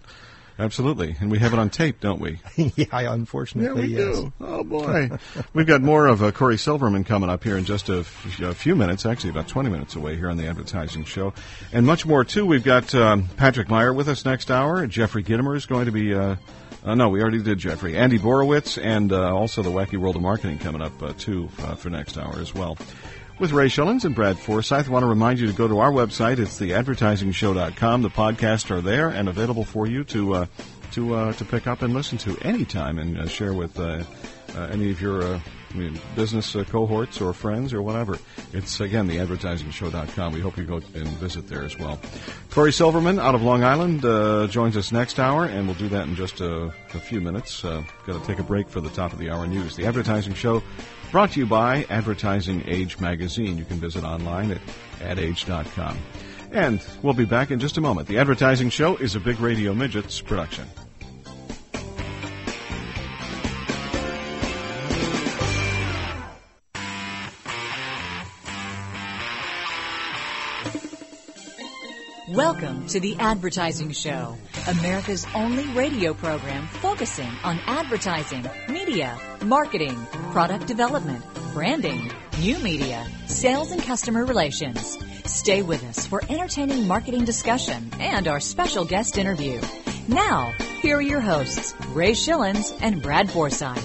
Absolutely, and we have it on tape, don't we? yeah, unfortunately, Yeah, we yes. do. Oh boy, we've got more of uh, Corey Silverman coming up here in just a, f- a few minutes. Actually, about 20 minutes away here on the advertising show, and much more too. We've got um, Patrick Meyer with us next hour. Jeffrey Gitomer is going to be. Uh, uh, no, we already did Jeffrey. Andy Borowitz, and uh, also the Wacky World of Marketing coming up uh, too uh, for next hour as well. With Ray Schilens and Brad Forsythe, I want to remind you to go to our website. It's theadvertisingshow.com. The podcasts are there and available for you to uh, to uh, to pick up and listen to anytime and share with any of your business uh, cohorts or friends or whatever. It's again theadvertisingshow.com. We hope you go and visit there as well. Corey Silverman out of Long Island uh, joins us next hour, and we'll do that in just a, a few minutes. Uh, Got to take a break for the top of the hour news. The Advertising Show brought to you by Advertising Age Magazine. You can visit online at adage.com. And we'll be back in just a moment. The Advertising Show is a Big Radio Midgets production. Welcome to the Advertising Show, America's only radio program focusing on advertising, media, marketing, product development, branding, new media, sales, and customer relations. Stay with us for entertaining marketing discussion and our special guest interview. Now, here are your hosts, Ray Schilens and Brad Forsythe.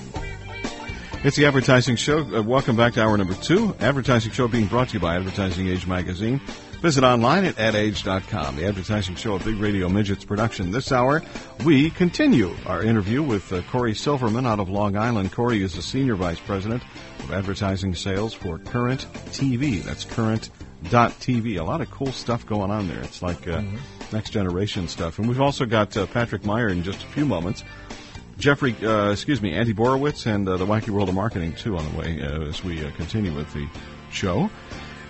It's the Advertising Show. Uh, welcome back to hour number two. Advertising Show being brought to you by Advertising Age Magazine. Visit online at adage.com. The Advertising Show, of Big Radio Midgets production. This hour, we continue our interview with uh, Corey Silverman out of Long Island. Corey is the Senior Vice President of Advertising Sales for Current TV. That's current.tv. A lot of cool stuff going on there. It's like uh, next generation stuff. And we've also got uh, Patrick Meyer in just a few moments. Jeffrey, uh, excuse me, Andy Borowitz and uh, the Wacky World of Marketing too on the way uh, as we uh, continue with the show.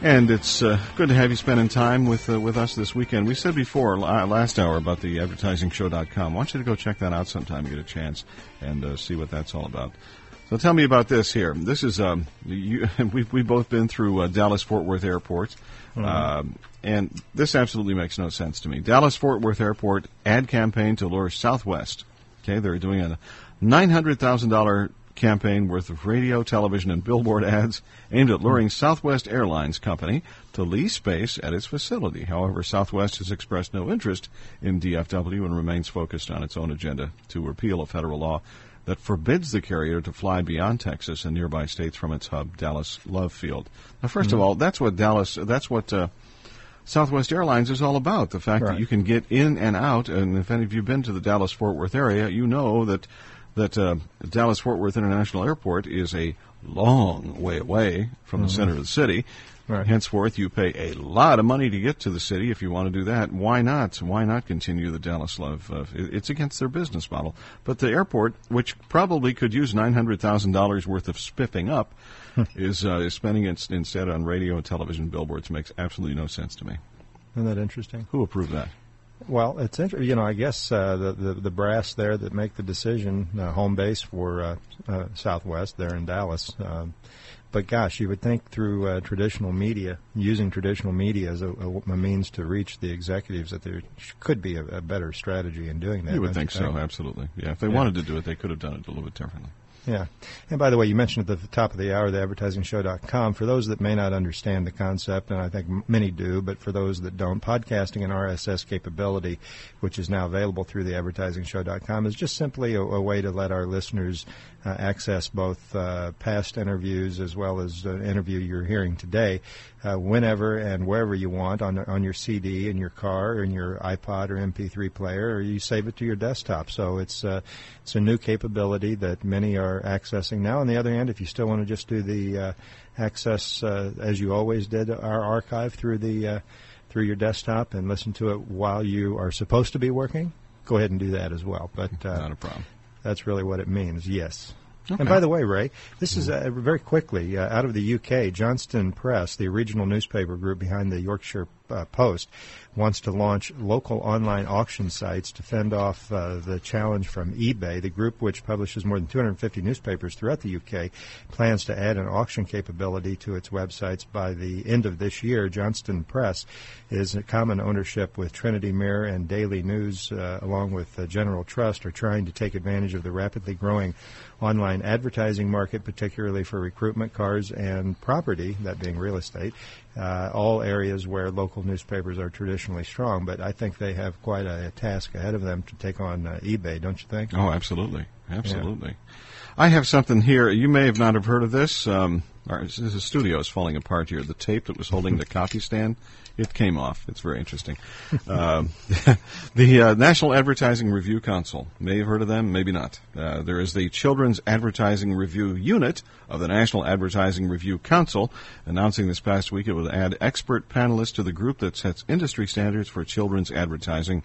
And it's uh, good to have you spending time with uh, with us this weekend. We said before la- last hour about the advertisingshow.com. I want you to go check that out sometime, get a chance, and uh, see what that's all about. So tell me about this here. This is um, you, we've we've both been through uh, Dallas Fort Worth Airport, Mhm. um, and this absolutely makes no sense to me. Dallas Fort Worth Airport ad campaign to lure Southwest. Okay, they're doing a nine hundred thousand dollar campaign worth of radio, television, and billboard ads aimed at luring Southwest Airlines Company to lease space at its facility. However, Southwest has expressed no interest in DFW and remains focused on its own agenda to repeal a federal law that forbids the carrier to fly beyond Texas and nearby states from its hub, Dallas Love Field. Now, 1st of Mhm. all, that's what Dallas, that's what uh, Southwest Airlines is all about. The fact that you can get in and out, and if any of you have been to the Dallas Fort Worth area, you know that that uh, Dallas Fort Worth International Airport is a long way away from the Mhm. center of the city. Right. Henceforth, you pay a lot of money to get to the city. If you want to do that, why not? Why not continue the Dallas Love? Uh, it's against their business model. But the airport, which probably could use nine hundred thousand dollars worth of spiffing up, is uh, is spending it instead on radio and television billboards. Makes absolutely no sense to me. Isn't that interesting? Who approved that? Well, it's inter- you know I guess uh, the, the the brass there that make the decision, uh, home base for uh, uh, Southwest there in Dallas. Um, but gosh, you would think through uh, traditional media, using traditional media as a, a, a means to reach the executives, that there could be a, a better strategy in doing that. you would don't think so, absolutely. Yeah, if they Yeah. wanted to do it, they could have done it a little bit differently. Yeah. And by the way, you mentioned at the top of the hour, the advertisingshow.com. For those that may not understand the concept, and I think many do, but for those that don't, podcasting and RSS capability, which is now available through the advertisingshow.com, is just simply a, a way to let our listeners uh, access both uh, past interviews as well as the interview you're hearing today, uh, whenever and wherever you want on on your CD in your car in your iPod or MP3 player, or you save it to your desktop. So it's uh, it's a new capability that many are accessing now. On the other hand, if you still want to just do the uh, access uh, as you always did our archive through the uh, through your desktop and listen to it while you are supposed to be working, go ahead and do that as well. But uh, Not a problem. that's really what it means. Yes. Okay. And by the way, Ray, this is uh, very quickly uh, out of the UK. Johnston Press, the regional newspaper group behind the Yorkshire uh, Post, wants to launch local online auction sites to fend off uh, the challenge from eBay. The group, which publishes more than 250 newspapers throughout the UK, plans to add an auction capability to its websites by the end of this year. Johnston Press is a common ownership with Trinity Mirror and Daily News, uh, along with General Trust, are trying to take advantage of the rapidly growing online advertising market, particularly for recruitment cars and property, that being real estate, uh, all areas where local newspapers are traditionally strong. But I think they have quite a, task ahead of them to take on uh, eBay, don't you think? Oh, absolutely, absolutely. I have something here. You may have not have heard of this. Um, our, the studio is falling apart here. The tape that was holding the copy stand, it came off. It's very interesting. um, the uh, National Advertising Review Council. May have heard of them, maybe not. Uh, there is the Children's Advertising Review Unit of the National Advertising Review Council, announcing this past week it would add expert panelists to the group that sets industry standards for children's advertising.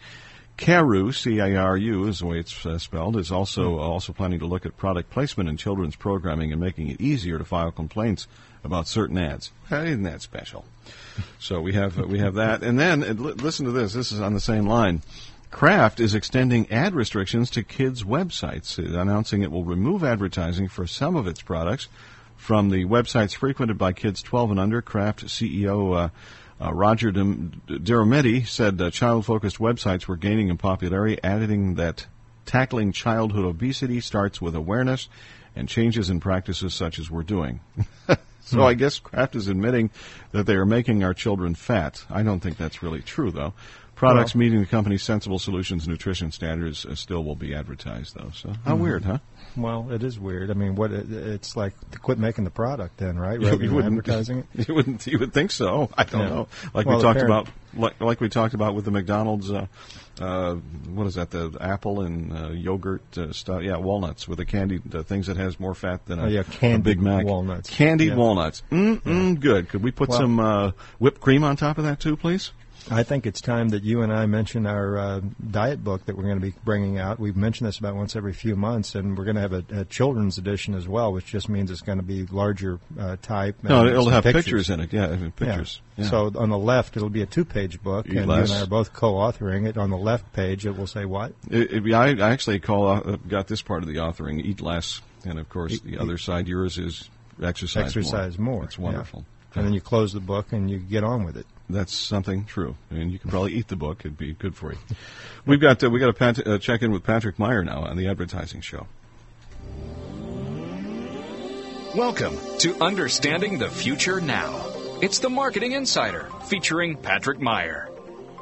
CARU, C-A-R-U is the way it's uh, spelled, is also Hmm. also planning to look at product placement in children's programming and making it easier to file complaints about certain ads. Hey, isn't that special? So we have we have that, and then li- listen to this. This is on the same line. Kraft is extending ad restrictions to kids' websites, announcing it will remove advertising for some of its products from the websites frequented by kids 12 and under. Kraft CEO uh, uh, Roger Deromedi said uh, child-focused websites were gaining in popularity, adding that tackling childhood obesity starts with awareness and changes in practices such as we're doing. so Hmm. I guess Kraft is admitting that they are making our children fat. I don't think that's really true, though. Products Well- meeting the company's Sensible Solutions nutrition standards uh, still will be advertised, though. So how Mhm. weird, huh? Well, it is weird. I mean, what it, it's like to quit making the product then, right? You- Rather you than wouldn't- advertising it. You wouldn't. You would think so. I don't Yeah. know. Like Well, we talked about, like, like we talked about with the McDonald's. Uh, uh, what is that? The apple and uh, yogurt uh, stuff. Yeah, walnuts with the candied uh, things that has more fat than a, Oh, yeah, a Big Mac. walnuts. Candied Yeah. walnuts. Mm mm. Good. Could we put Well- some uh, whipped cream on top of that too, please? I think it's time that you and I mention our uh, diet book that we're going to be bringing out. We've mentioned this about once every few months, and we're going to have a, a children's edition as well, which just means it's going to be larger uh, type. No, it'll have pictures in it, yeah, Yeah. pictures, yeah. So on the left, it'll be a two-page book, Eat and less. you and I are both co-authoring it. On the left page, it will say what? It, it, I actually call uh, got this part of the authoring: eat less, and of course Eat- the eat- other side yours is exercise, Exercise more. It's yeah. wonderful. And then you close the book and you get on with it. That's something true, and you can probably eat the book; it'd be good for you. We've got uh, we got to pat- uh, check in with Patrick Meyer now on the advertising show. Welcome to Understanding the Future Now. It's the Marketing Insider featuring Patrick Meyer.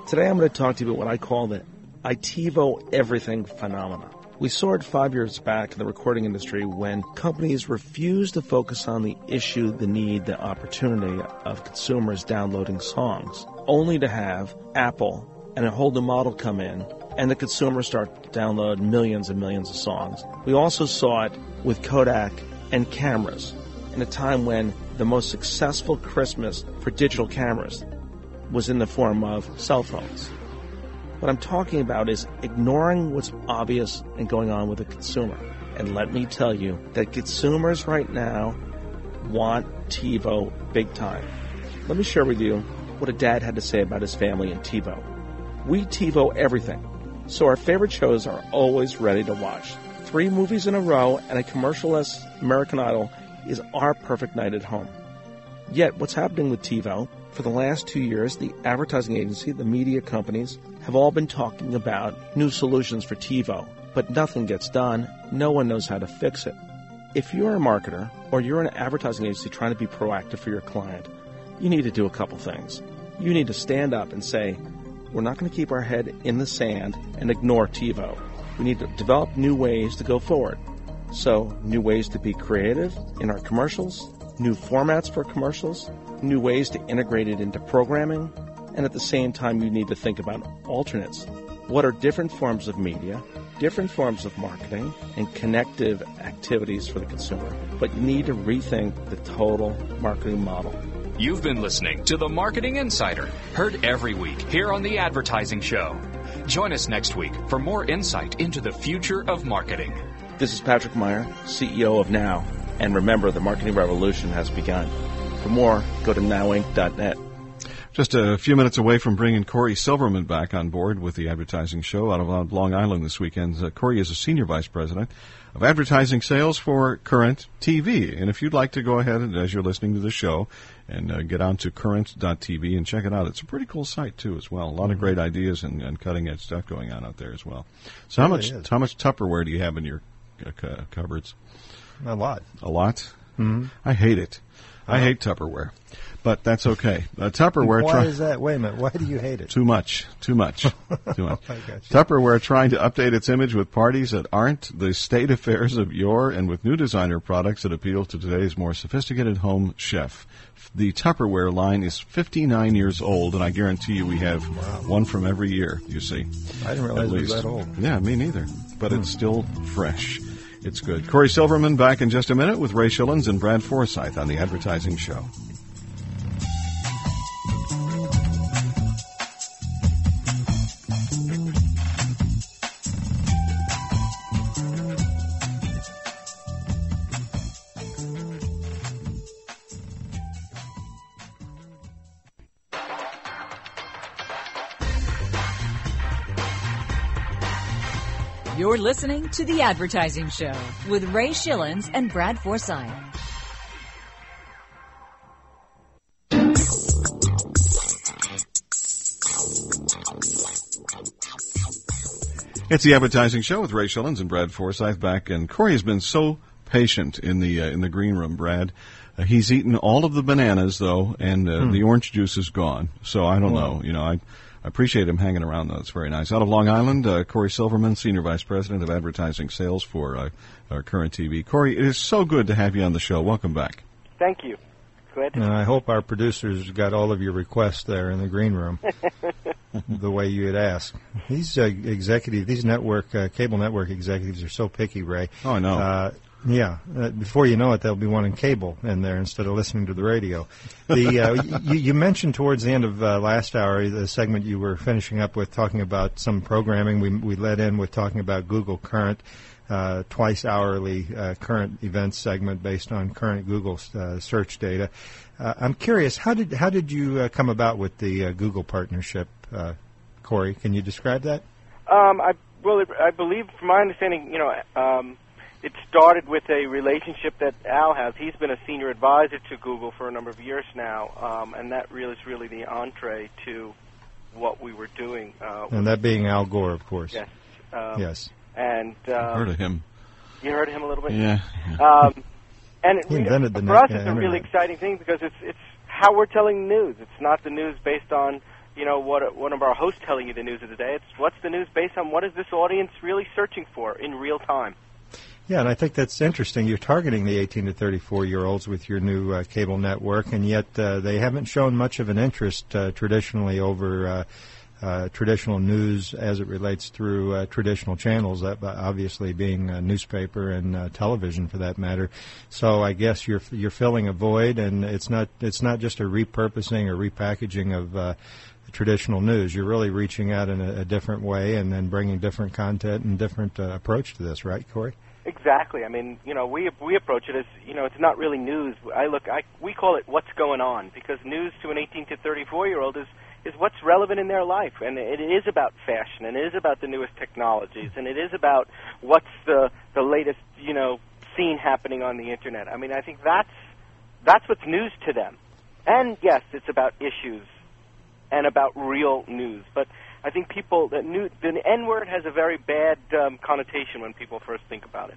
Today I'm going to talk to you about what I call the ITivo everything phenomena. We saw it five years back in the recording industry when companies refused to focus on the issue, the need, the opportunity of consumers downloading songs, only to have Apple and a whole new model come in and the consumers start to download millions and millions of songs. We also saw it with Kodak and cameras in a time when the most successful Christmas for digital cameras was in the form of cell phones. What I'm talking about is ignoring what's obvious and going on with the consumer. And let me tell you that consumers right now want TiVo big time. Let me share with you what a dad had to say about his family and TiVo. We TiVo everything. So our favorite shows are always ready to watch. Three movies in a row and a commercialless American Idol is our perfect night at home. Yet, what's happening with TiVo? For the last two years, the advertising agency, the media companies, have all been talking about new solutions for TiVo, but nothing gets done. No one knows how to fix it. If you're a marketer or you're an advertising agency trying to be proactive for your client, you need to do a couple things. You need to stand up and say, we're not going to keep our head in the sand and ignore TiVo. We need to develop new ways to go forward. So, new ways to be creative in our commercials, new formats for commercials, new ways to integrate it into programming, and at the same time, you need to think about alternates. What are different forms of media, different forms of marketing, and connective activities for the consumer? But you need to rethink the total marketing model. You've been listening to the Marketing Insider, heard every week here on The Advertising Show. Join us next week for more insight into the future of marketing. This is Patrick Meyer, CEO of Now, and remember the marketing revolution has begun. For more, go to nowinc.net. Just a few minutes away from bringing Corey Silverman back on board with the advertising show out of Long Island this weekend. Uh, Corey is a senior vice president of advertising sales for Current TV. And if you'd like to go ahead and, as you're listening to the show, and uh, get on to current.tv and check it out. It's a pretty cool site too, as well. A lot mm-hmm. of great ideas and, and, cutting edge stuff going on out there as well. So, how much is. how much Tupperware do you have in your uh, cupboards? A lot. A lot. Mm-hmm. I hate it. I hate Tupperware but that's okay. Uh, Tupperware. Why is that? Wait a minute. Why do you hate it? Too much. Too much. Too much. Tupperware trying to update its image with parties that aren't the state affairs of yore, and with new designer products that appeal to today's more sophisticated home chef. The Tupperware line is 59 years old, and I guarantee you we have wow. one from every year. You see. I didn't realize it was that old. Yeah, me neither. But hmm. it's still fresh. It's good. Corey Silverman back in just a minute with Ray Schilens and Brad Forsythe on the Advertising Show. You're listening to The Advertising Show with Ray Schilens and Brad Forsythe. It's the advertising show with Ray Schilens and Brad Forsythe back, and Corey has been so patient in the uh, in the green room. Brad, uh, he's eaten all of the bananas though, and uh, hmm. the orange juice is gone. So I don't know. You know, I I appreciate him hanging around, though. It's very nice. Out of Long Island, uh, Corey Silverman, Senior Vice President of Advertising Sales for uh, our current TV. Corey, it is so good to have you on the show. Welcome back. Thank you. Glad to and I hope our producers got all of your requests there in the green room, the way you had asked. These uh, executive, these network, uh, cable network executives are so picky, Ray. Oh, I know. Uh, yeah, uh, before you know it, they'll be wanting cable in there instead of listening to the radio. The uh, you, you, mentioned towards the end of uh, last hour the segment you were finishing up with talking about some programming. We we led in with talking about Google Current, uh, twice hourly uh, current events segment based on current Google uh, search data. I'm curious, how did how did you come about with the Google partnership, Corey? Can you describe that? Um, I well, I believe, from my understanding, you know. Um, it started with a relationship that Al has. He's been a senior advisor to Google for a number of years now, um, and that really is really the entree to what we were doing. Uh, and that being Al Gore, of course. Yes. Um, yes. And um, heard of him. You heard of him a little bit. Yeah. Um, And it, He invented the for net- us, yeah, it's a really internet. exciting thing because it's it's how we're telling news. It's not the news based on you know what one of our hosts telling you the news of the day. It's what's the news based on what is this audience really searching for in real time. Yeah, and I think that's interesting. You're targeting the 18 to 34 year olds with your new uh, cable network, and yet uh, they haven't shown much of an interest uh, traditionally over uh, uh, traditional news as it relates through uh, traditional channels, obviously being newspaper and television for that matter. So I guess you're you're filling a void, and it's not it's not just a repurposing or repackaging of. Traditional news. You're really reaching out in a, a different way and then bringing different content and different uh, approach to this, right, Corey? Exactly. I mean, you know, we we approach it as you know, it's not really news. I look, I we call it what's going on because news to an 18 to 34 year old is is what's relevant in their life, and it is about fashion, and it is about the newest technologies, and it is about what's the the latest you know scene happening on the internet. I mean, I think that's that's what's news to them, and yes, it's about issues and about real news, but. I think people the new the N word has a very bad um, connotation when people first think about it.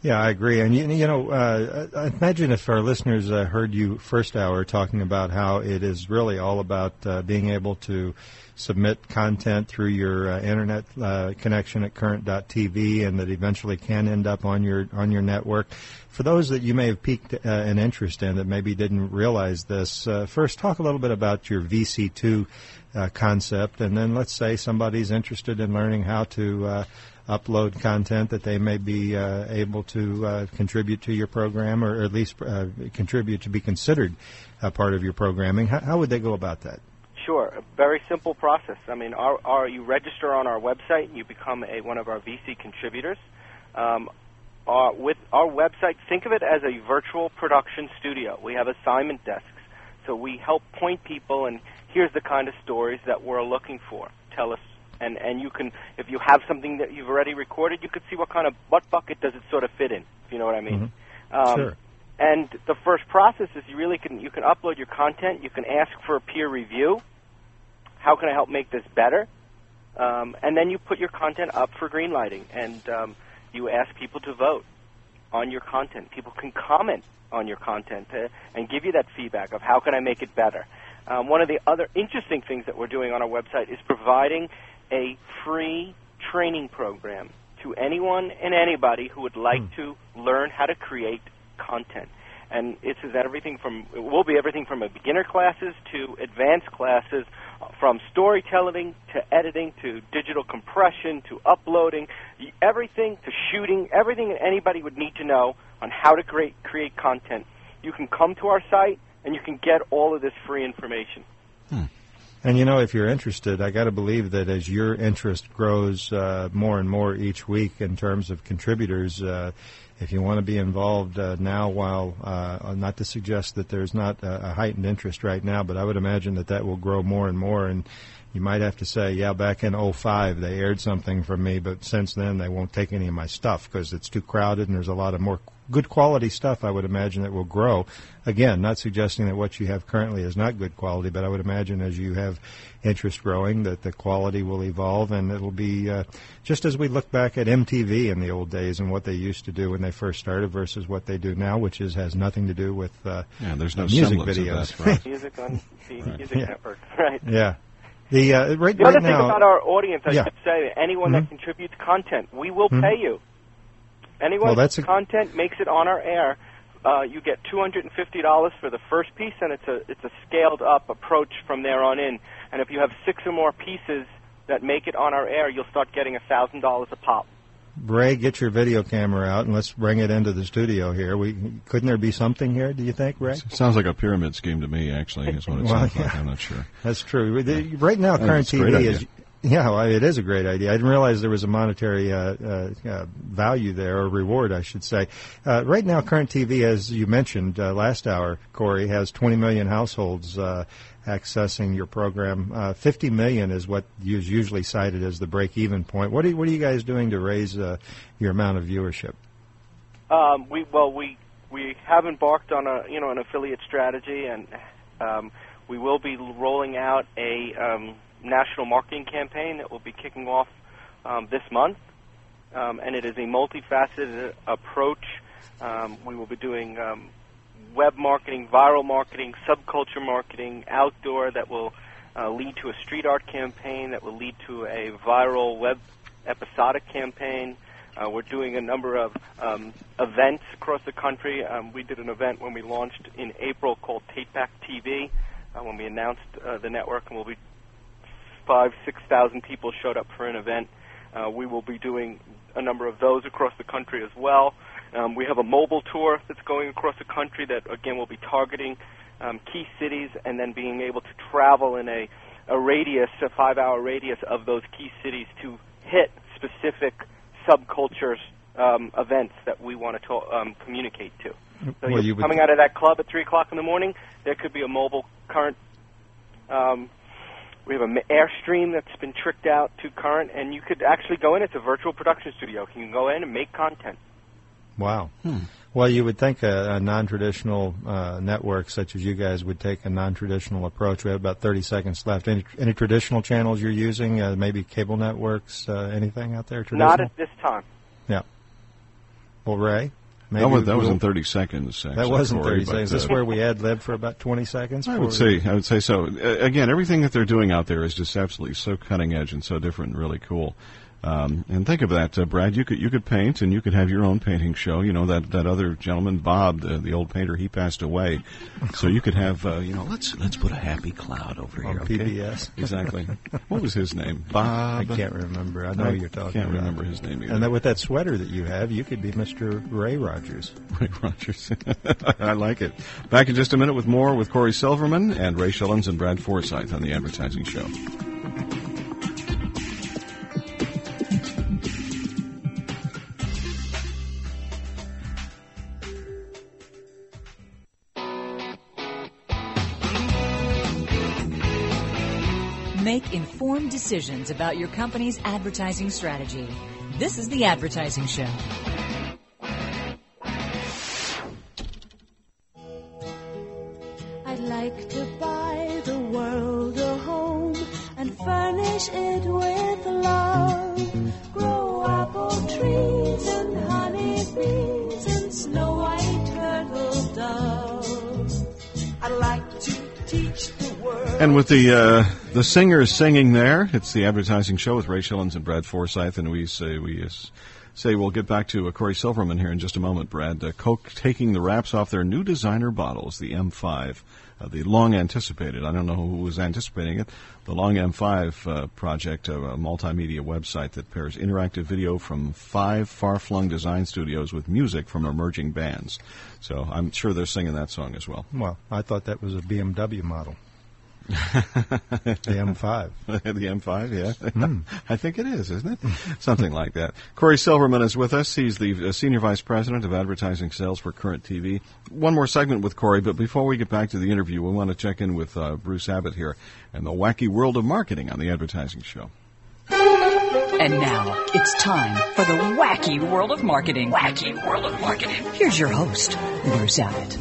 Yeah, I agree. And you, you know, uh, imagine if our listeners uh, heard you first hour talking about how it is really all about uh, being able to submit content through your uh, internet uh, connection at current.tv, and that eventually can end up on your on your network. For those that you may have piqued uh, an interest in that maybe didn't realize this, first talk a little bit about your VC2 uh, concept, and then let's say somebody's interested in learning how to upload content that they may be uh, able to uh, contribute to your program, or at least uh, contribute to be considered a part of your programming. How, how would they go about that? Sure, a very simple process. I mean, our, our, you register on our website, and you become a, one of our VC contributors. Um, our, with our website, think of it as a virtual production studio. We have assignment desks, so we help point people and here's the kind of stories that we're looking for. Tell us, and and you can, if you have something that you've already recorded, you could see what kind of what bucket does it sort of fit in. If you know what I mean. Um, sure. And the first process is you really can you can upload your content. You can ask for a peer review. How can I help make this better? Um, and then you put your content up for greenlighting, and um, you ask people to vote on your content. People can comment on your content to, and give you that feedback of how can I make it better. Um, one of the other interesting things that we're doing on our website is providing a free training program to anyone and anybody who would like hmm. to learn how to create content. And it's is everything from it will be everything from a beginner classes to advanced classes, from storytelling to editing to digital compression to uploading, everything to shooting, everything that anybody would need to know on how to create create content. You can come to our site and you can get all of this free information. Hmm. And you know, if you're interested, I got to believe that as your interest grows uh, more and more each week in terms of contributors, uh, if you want to be involved uh, now, while uh, not to suggest that there's not a, a heightened interest right now, but I would imagine that that will grow more and more. And you might have to say, yeah, back in '05 they aired something from me, but since then they won't take any of my stuff because it's too crowded and there's a lot of more good quality stuff. I would imagine that will grow. Again, not suggesting that what you have currently is not good quality, but I would imagine as you have interest growing that the quality will evolve and it'll be uh, just as we look back at MTV in the old days and what they used to do when they first started versus what they do now, which is has nothing to do with uh, Yeah, there's no uh, music videos. that, right. Music on the Right. Music Yeah. Network, right? yeah. The uh, right, The right other thing now, about our audience, I Yeah. should say, anyone Mhm. that contributes content, we will Mhm. pay you. Anyone Well, that's whose a- content makes it on our air, uh, you get two hundred and fifty dollars for the first piece, and it's a it's a scaled up approach from there on in. And if you have six or more pieces that make it on our air, you'll start getting a thousand dollars a pop. Ray, get your video camera out and let's bring it into the studio here. We couldn't there be something here? Do you think, Ray? Sounds like a pyramid scheme to me. Actually, is what it Well, sounds like. I'm not sure. That's true. The- Right now, current it's a TV idea. Yeah, well, it is a great idea. I didn't realize there was a monetary uh, uh, uh, value there, or reward, I should say. Uh, right now, current TV, as you mentioned uh, last hour, Corey, has 20 million households uh, accessing your program. Uh, 50 million is what is usually cited as the break-even point. What are, what are you guys doing to raise your amount of viewership? Um, we well we we have embarked on a you know an affiliate strategy, and um, we will be rolling out a um, national marketing campaign that will be kicking off um, this month, um, and it is a multifaceted approach Um, we will be doing um, web marketing, viral marketing, subculture marketing, outdoor that will uh, lead to a street art campaign that will lead to a viral web episodic campaign. Uh, we're doing a number of um, events across the country. Um, we did an event when we launched in April called Take Back TV. Uh, when we announced uh, the network, and we'll be five, six thousand people showed up for an event. Uh, we will be doing a number of those across the country as well. Um, we have a mobile tour that's going across the country that again will be targeting um, key cities and then being able to travel in a, a radius, a five-hour radius of those key cities to hit specific subcultures um, events that we want to um, communicate to. So Well, coming out of that club at three o'clock in the morning, there could be a mobile current. Um, we have an airstream that's been tricked out to current, and you could actually go in. It's a virtual production studio. You can go in and make content. Wow. Well, you would think a, a non-traditional uh, network such as you guys would take a non-traditional approach. We have about 30 seconds left. Any, any traditional channels you're using? Uh, maybe cable networks? Uh, anything out there traditional? Not at this time. Yeah. Well, Ray. Maybe that was, that was in 30 seconds. That wasn't Corey, 30 but, seconds. uh, This is where we ad lib for about 20 seconds. I would say I would say so. Uh, again, everything that they're doing out there is just absolutely so cutting edge and so different and really cool. Um, and think of that, uh, Brad. You could you could paint and you could have your own painting show. You know that that other gentleman, Bob, the, the old painter, he passed away. So you could have uh, you know let's let's put a happy cloud over On here. okay? PBS. exactly. what was his name? Bob. I can't remember. I know who you're talking Can't about. remember his name either. And then with that sweater that you have, you could be Mr. Ray Rogers. Ray Rogers. I like it. Back in just a minute with more with Corey Silverman and Ray Schilens and Brad Forsythe on the Advertising Show. Make informed decisions about your company's advertising strategy. This is the Advertising Show. I'd like to buy the world a home and furnish it with love. Grow apple trees and honey bees and snow white turtle doves. I'd like to teach. And with the uh, the singers singing there, it's the Advertising Show with Ray Schilens and Brad Forsythe, and we say we say we'll get back to uh, Corey Silverman here in just a moment. Brad, uh, Coke taking the wraps off their new designer bottles, the M5, uh, the long anticipated. I don't know who was anticipating it. The Long M5 uh, project, a multimedia website that pairs interactive video from five far-flung design studios with music from emerging bands. So I'm sure they're singing that song as well. Well, I thought that was a BMW model. the M5. the M5, yeah. Hmm. I think it is, isn't it? Something like that. Corey Silverman is with us. He's the uh, Senior Vice President of Advertising Sales for Current TV. One more segment with Corey, but before we get back to the interview, we want to check in with uh, Bruce Abbott here and the wacky world of marketing on the Advertising Show. And now it's time for the wacky world of marketing. Wacky world of marketing. Here's your host, Bruce Abbott.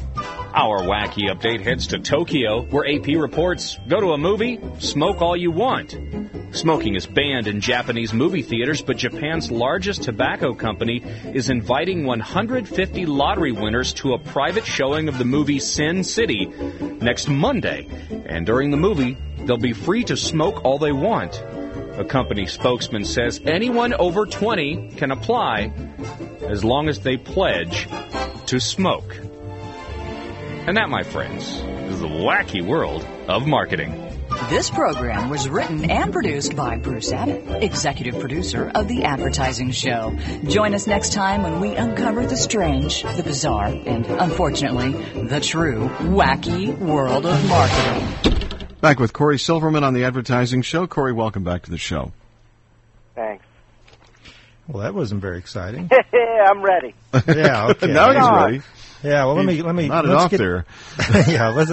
Our wacky update heads to Tokyo, where AP reports go to a movie, smoke all you want. Smoking is banned in Japanese movie theaters, but Japan's largest tobacco company is inviting 150 lottery winners to a private showing of the movie Sin City next Monday. And during the movie, they'll be free to smoke all they want. A company spokesman says anyone over 20 can apply as long as they pledge to smoke. And that, my friends, is the wacky world of marketing. This program was written and produced by Bruce Abbott, executive producer of The Advertising Show. Join us next time when we uncover the strange, the bizarre, and unfortunately, the true wacky world of marketing. Back with Corey Silverman on the Advertising Show. Corey, welcome back to the show. Thanks. Well, that wasn't very exciting. I'm ready. yeah, okay. now he's ready. Yeah, well, let me He's let me nodded let's off get, there. yeah, let's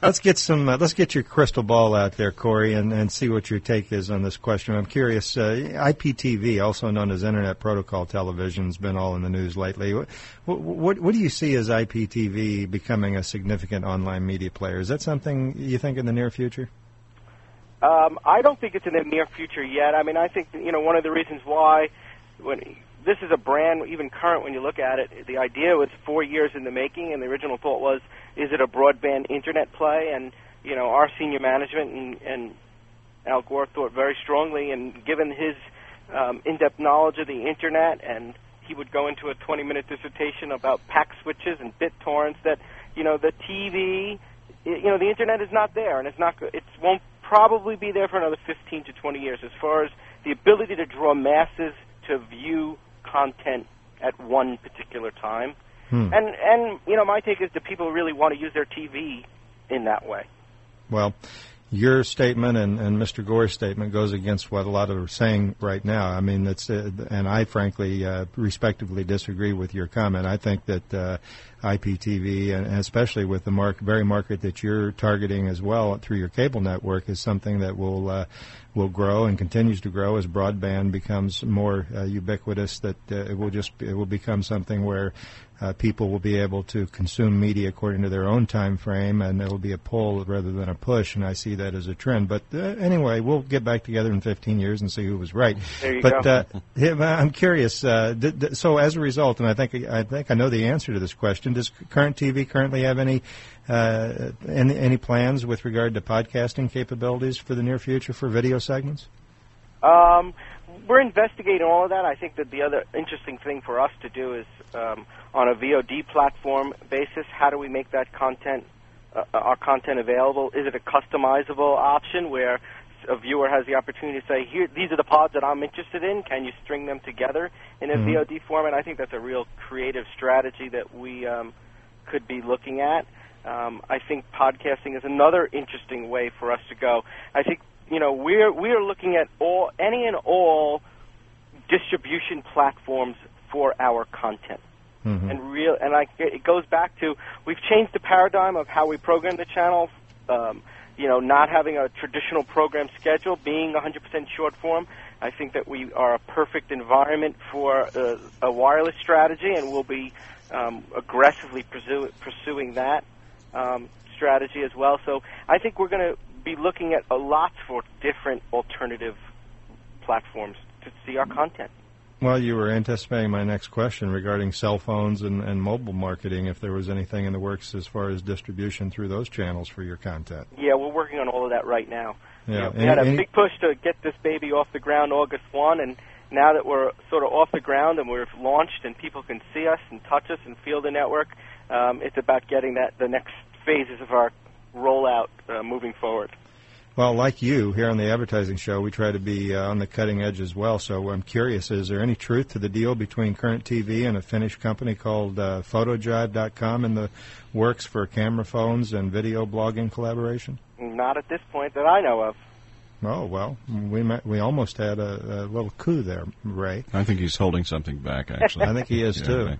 let's get some uh, let's get your crystal ball out there, Corey, and, and see what your take is on this question. I'm curious. Uh, IPTV, also known as Internet Protocol Television, has been all in the news lately. What, what what do you see as IPTV becoming a significant online media player? Is that something you think in the near future? Um, I don't think it's in the near future yet. I mean, I think you know one of the reasons why when this is a brand, even current when you look at it. The idea was four years in the making, and the original thought was, is it a broadband internet play? And you know, our senior management and, and Al Gore thought very strongly, and given his um, in-depth knowledge of the internet, and he would go into a 20-minute dissertation about pack switches and bit torrents. That you know, the TV, you know, the internet is not there, and it's not. It won't probably be there for another 15 to 20 years. As far as the ability to draw masses to view content at one particular time. Hmm. And and you know, my take is, do people really want to use their TV in that way? Well, your statement and, and Mr. Gore's statement goes against what a lot of are saying right now. I mean, that's uh, and I frankly, uh, respectively, disagree with your comment. I think that uh, IPTV, and especially with the mark, very market that you're targeting as well through your cable network, is something that will uh, will grow and continues to grow as broadband becomes more uh, ubiquitous. That uh, it will just it will become something where uh, people will be able to consume media according to their own time frame, and it'll be a pull rather than a push. And I see that as a trend. But uh, anyway, we'll get back together in 15 years and see who was right. There you but go. Uh, I'm curious. Uh, did, did- so as a result, and I think I think I know the answer to this question. Does current TV currently have any uh, any, any plans with regard to podcasting capabilities for the near future for video segments? Um, we're investigating all of that. I think that the other interesting thing for us to do is um, on a VOD platform basis, how do we make that content, uh, our content available? Is it a customizable option where a viewer has the opportunity to say, "Here, these are the pods that I'm interested in. Can you string them together in a Mhm. VOD format?" I think that's a real creative strategy that we um, could be looking at. Um, I think podcasting is another interesting way for us to go. I think you know we're we are looking at all any and all distribution platforms for our content. Mm-hmm. And real and like it goes back to we've changed the paradigm of how we program the channel. Um, you know, not having a traditional program schedule, being 100% short form. I think that we are a perfect environment for uh, a wireless strategy, and we'll be um, aggressively pursue, pursuing that um, strategy as well. So I think we're going to be looking at a lot for different alternative platforms to see our content. Well, you were anticipating my next question regarding cell phones and, and mobile marketing. If there was anything in the works as far as distribution through those channels for your content. Yeah, we're working on all of that right now. Yeah. You know, we had a big push to get this baby off the ground August 1, and now that we're sort of off the ground and we've launched and people can see us and touch us and feel the network, um, it's about getting that the next phases of our rollout uh, moving forward. Well, like you here on the advertising show, we try to be uh, on the cutting edge as well. So I'm curious: is there any truth to the deal between Current TV and a Finnish company called uh, PhotoJive.com in the works for camera phones and video blogging collaboration? Not at this point that I know of. Oh well, we met, we almost had a, a little coup there, Ray. I think he's holding something back. Actually, I think he is Yeah, too.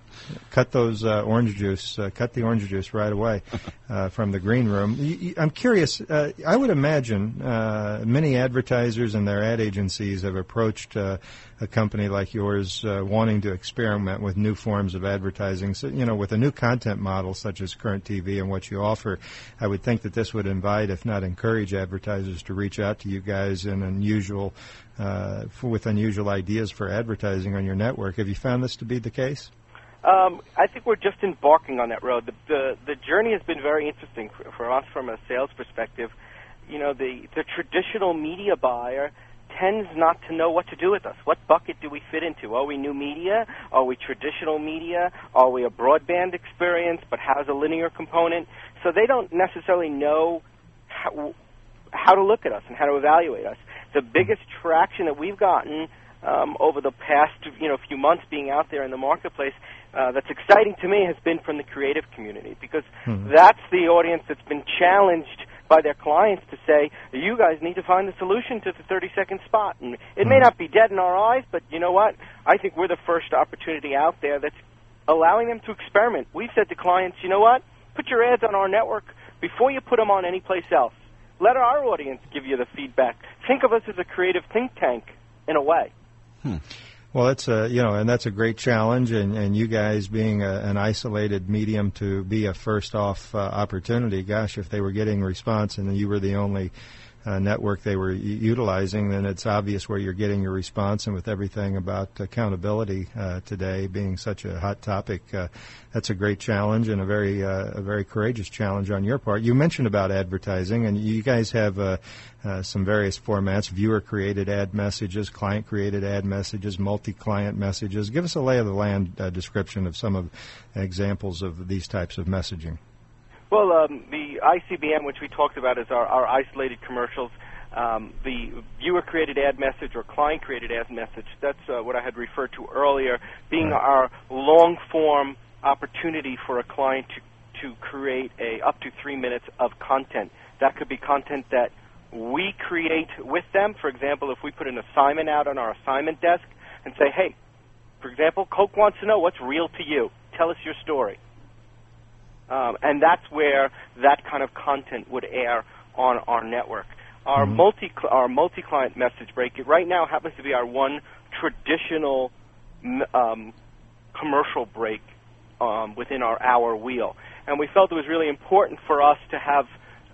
Cut those uh, orange juice. Uh, cut the orange juice right away uh, from the green room. I'm curious. Uh, I would imagine uh, many advertisers and their ad agencies have approached uh, a company like yours uh, wanting to experiment with new forms of advertising. So, you know, with a new content model such as Current TV and what you offer, I would think that this would invite, if not encourage, advertisers to reach out to you guys in unusual, uh, f- with unusual ideas for advertising on your network. Have you found this to be the case? Um, I think we're just embarking on that road. The, the the journey has been very interesting for, for us from a sales perspective. You know, the the traditional media buyer tends not to know what to do with us. What bucket do we fit into? Are we new media? Are we traditional media? Are we a broadband experience but has a linear component? So they don't necessarily know how, how to look at us and how to evaluate us. The biggest traction that we've gotten um, over the past you know few months being out there in the marketplace uh, that's exciting to me has been from the creative community because Hmm. that's the audience that's been challenged by their clients to say you guys need to find the solution to the 30 second spot. And it may mm-hmm. not be dead in our eyes but you know what? I think we're the first opportunity out there that's allowing them to experiment. We've said to clients you know what? Put your ads on our network before you put them on any place else. Let our audience give you the feedback. Think of us as a creative think tank in a way hmm. Well, that's a you know, and that's a great challenge, and, and you guys being a, an isolated medium to be a first off uh, opportunity. Gosh, if they were getting response and you were the only uh, network they were utilizing, then it's obvious where you're getting your response. And with everything about accountability uh, today being such a hot topic, uh, that's a great challenge and a very uh, a very courageous challenge on your part. You mentioned about advertising, and you guys have uh, uh, some various formats: viewer-created ad messages, client-created ad messages, multi-client messages. Give us a lay of the land description of some of examples of these types of messaging. Well, um, the ICBM, which we talked about, is our, our isolated commercials. Um, the viewer-created ad message or client-created ad message, that's uh, what I had referred to earlier, being our long-form opportunity for a client to, to create a up to three minutes of content. That could be content that we create with them. For example, if we put an assignment out on our assignment desk and say, hey, for example, Coke wants to know what's real to you. Tell us your story. Um, and that's where that kind of content would air on our network. Our multi our multi client message break it right now happens to be our one traditional um, commercial break um, within our hour wheel, and we felt it was really important for us to have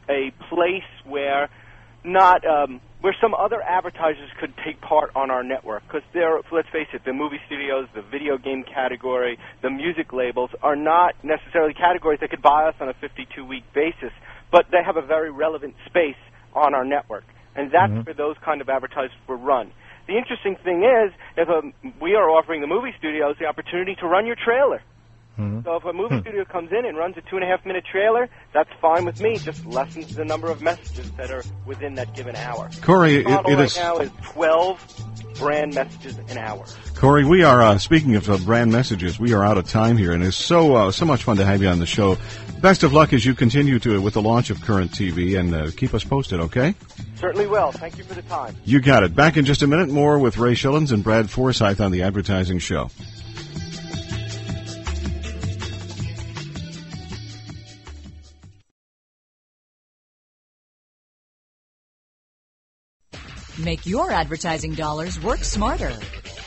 a place where not um, where some other advertisers could take part on our network. Because they're let's face it the movie studios the video game category the music labels are not necessarily categories that could buy us on a 52 week basis but they have a very relevant space on our network. And that's where those kind of advertisers were run. The interesting thing is if um, we are offering the movie studios the opportunity to run your trailer so if a movie studio comes in and runs a two and a half minute trailer, that's fine with me. Just lessens the number of messages that are within that given hour. Corey, the model it- it right is- now is twelve brand messages an hour. Corey, we are uh, speaking of uh, brand messages. We are out of time here, and it's so uh, so much fun to have you on the show. Best of luck as you continue to with the launch of Current TV, and uh, keep us posted. Okay? Certainly will. Thank you for the time. You got it. Back in just a minute, more with Ray Schilens and Brad Forsythe on the Advertising Show. Make your advertising dollars work smarter.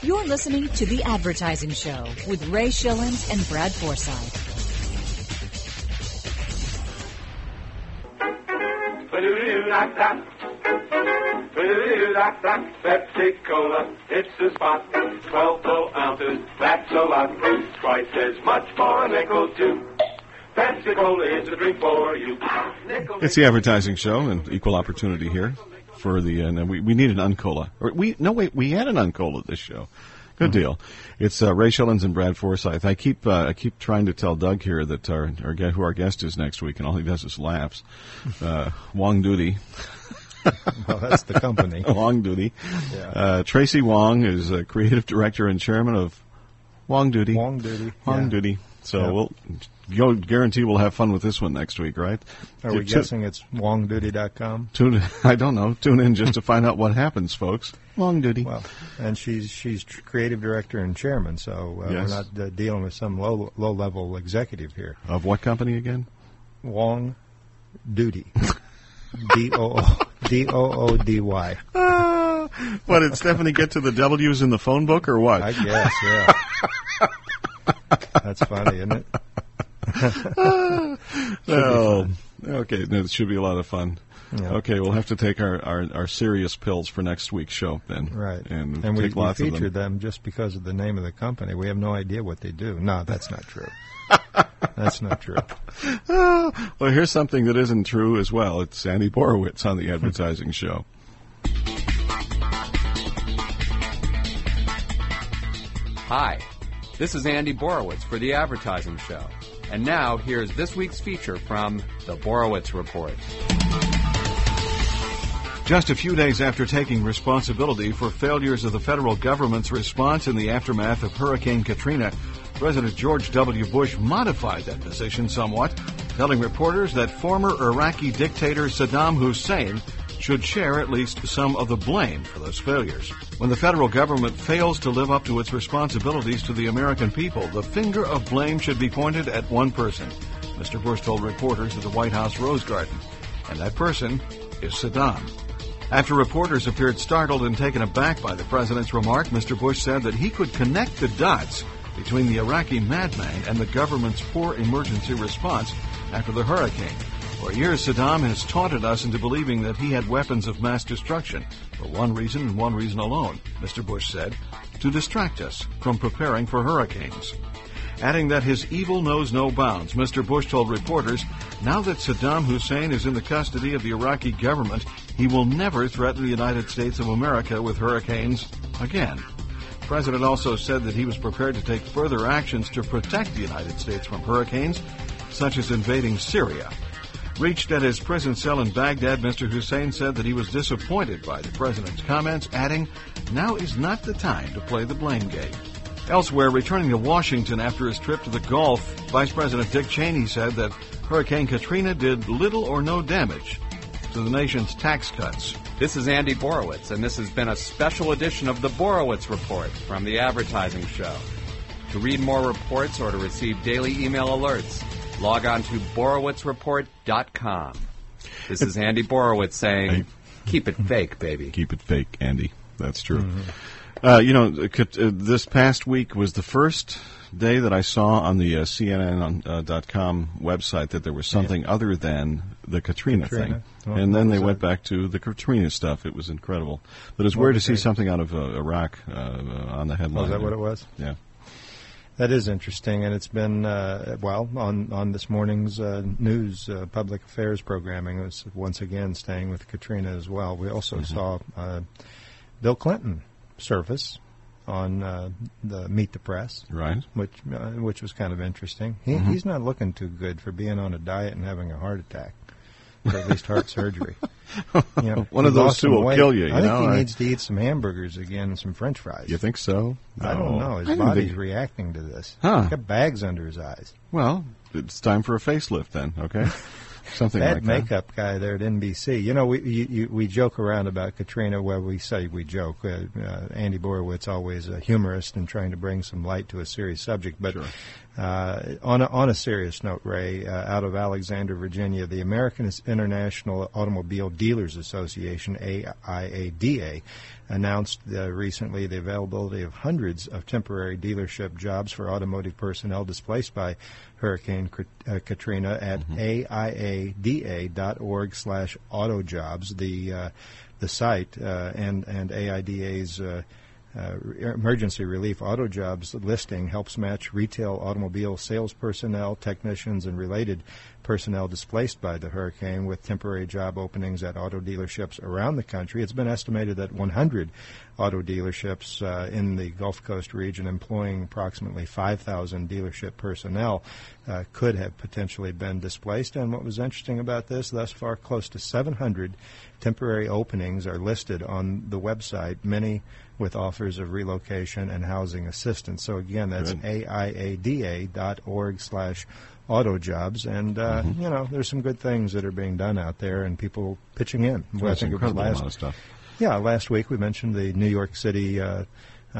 You're listening to The Advertising Show with Ray Schilens and Brad Forsythe. Pepsi Cola, it's the spot. Twelve full ounces, that's a lot. Twice as much for a nickel too. Pepsi Cola is the drink for you. Nickel. It's the Advertising Show and equal opportunity here for the. Uh, we we need an Uncola. Or we no wait, we had an Uncola this show. Good deal. It's uh, Ray Schilens and Brad Forsythe. I keep uh, I keep trying to tell Doug here that our, our guy, who our guest is next week, and all he does is laughs. Uh, WongDoody. Well, that's the company. WongDoody. Yeah. Uh, Tracy Wong is a creative director and chairman of WongDoody. Wong Duty. Wong yeah. Duty. So Yeah. we'll you'll guarantee we'll have fun with this one next week, right? Are we Tu- guessing it's wongdoody.com? Tune. I don't know. Tune in just to find out what happens, folks. Long duty. Well, and she's she's creative director and chairman, so uh, Yes. we're not uh, dealing with some low low level executive here. Of what company again? Wong Duty. D O O D O O D Y. What did Stephanie get to the W's in the phone book, or what? I guess, yeah. That's funny, isn't it? oh, okay. No, it should be a lot of fun. Yeah. Okay, we'll have to take our, our, our serious pills for next week's show then. Right. And, And we, take we lots of them. featured them. just because of the name of the company. We have no idea what they do. No, that's not true. that's not true. Well, here's something that isn't true as well. It's Sandy Borowitz on the advertising show. Hi, this is Andy Borowitz for The Advertising Show. And now, here's this week's feature from The Borowitz Report. Just a few days after taking responsibility for failures of the federal government's response in the aftermath of Hurricane Katrina, President George W. Bush modified that position somewhat, telling reporters that former Iraqi dictator Saddam Hussein should share at least some of the blame for those failures. When the federal government fails to live up to its responsibilities to the American people, the finger of blame should be pointed at one person, Mr. Bush told reporters at the White House Rose Garden. And that person is Saddam. After reporters appeared startled and taken aback by the president's remark, Mr. Bush said that he could connect the dots between the Iraqi madman and the government's poor emergency response after the hurricane. For years, Saddam has taunted us into believing that he had weapons of mass destruction for one reason and one reason alone, Mr. Bush said, to distract us from preparing for hurricanes. Adding that his evil knows no bounds, Mr. Bush told reporters, now that Saddam Hussein is in the custody of the Iraqi government, he will never threaten the United States of America with hurricanes again. The president also said that he was prepared to take further actions to protect the United States from hurricanes, such as invading Syria. Reached at his prison cell in Baghdad, Mr. Hussein said that he was disappointed by the president's comments, adding, Now is not the time to play the blame game. Elsewhere, returning to Washington after his trip to the Gulf, Vice President Dick Cheney said that Hurricane Katrina did little or no damage to the nation's tax cuts. This is Andy Borowitz, and this has been a special edition of the Borowitz Report from the Advertising Show. To read more reports or to receive daily email alerts, log on to borowitzreport.com. This is Andy Borowitz saying, keep it fake, baby. Keep it fake, Andy. That's true. Uh, you know, uh, cat- uh, this past week was the first day that I saw on the uh, CNN.com website that there was something other than the Katrina, Katrina. thing. Oh, and then they was went that? back to the Katrina stuff. It was incredible. But it's What weird to see something out of uh, Iraq uh, uh, on the headline. Oh, is that what it was? Yeah. That is interesting, and it's been uh, well on on this morning's uh, news uh, public affairs programming. It was once again staying with Katrina as well. We also Mm-hmm. saw uh, Bill Clinton surface on uh, the Meet the Press, right? Which uh, which was kind of interesting. He, Mhm. He's not looking too good for being on a diet and having a heart attack, or at least heart surgery. You know, One of those two will weight. kill you, you I think know, he I- needs to eat some hamburgers again and some French fries. You think so? I don't know. His I didn't body's think- reacting to this. Huh. He's got bags under his eyes. Well, it's time for a facelift then, okay? Something that like that. makeup guy there at NBC. You know, we you, you, we joke around about Katrina. Well, we say we joke. Uh, uh, Andy Borowitz always a humorist and trying to bring some light to a serious subject. But uh, on a, on a serious note, Ray, uh, out of Alexandria, Virginia, the American International Automobile Dealers Association (AIADA) announced uh, recently the availability of hundreds of temporary dealership jobs for automotive personnel displaced by Hurricane uh, Katrina at aiada.org slash autojobs. The uh, the site uh, and and AIDA's uh, emergency relief auto jobs listing helps match retail automobile sales personnel, technicians, and related personnel displaced by the hurricane with temporary job openings at auto dealerships around the country. It's been estimated that 100 auto dealerships uh, in the Gulf Coast region employing approximately 5,000 dealership personnel uh, could have potentially been displaced. And what was interesting about this, thus far, close to 700 temporary openings are listed on the website, many with offers of relocation and housing assistance. So again, that's aiada.org slash auto jobs. And, uh, Mm-hmm. you know, there's some good things that are being done out there and people pitching in. Well, I think it was last, amount of stuff. yeah, last week we mentioned the New York City uh,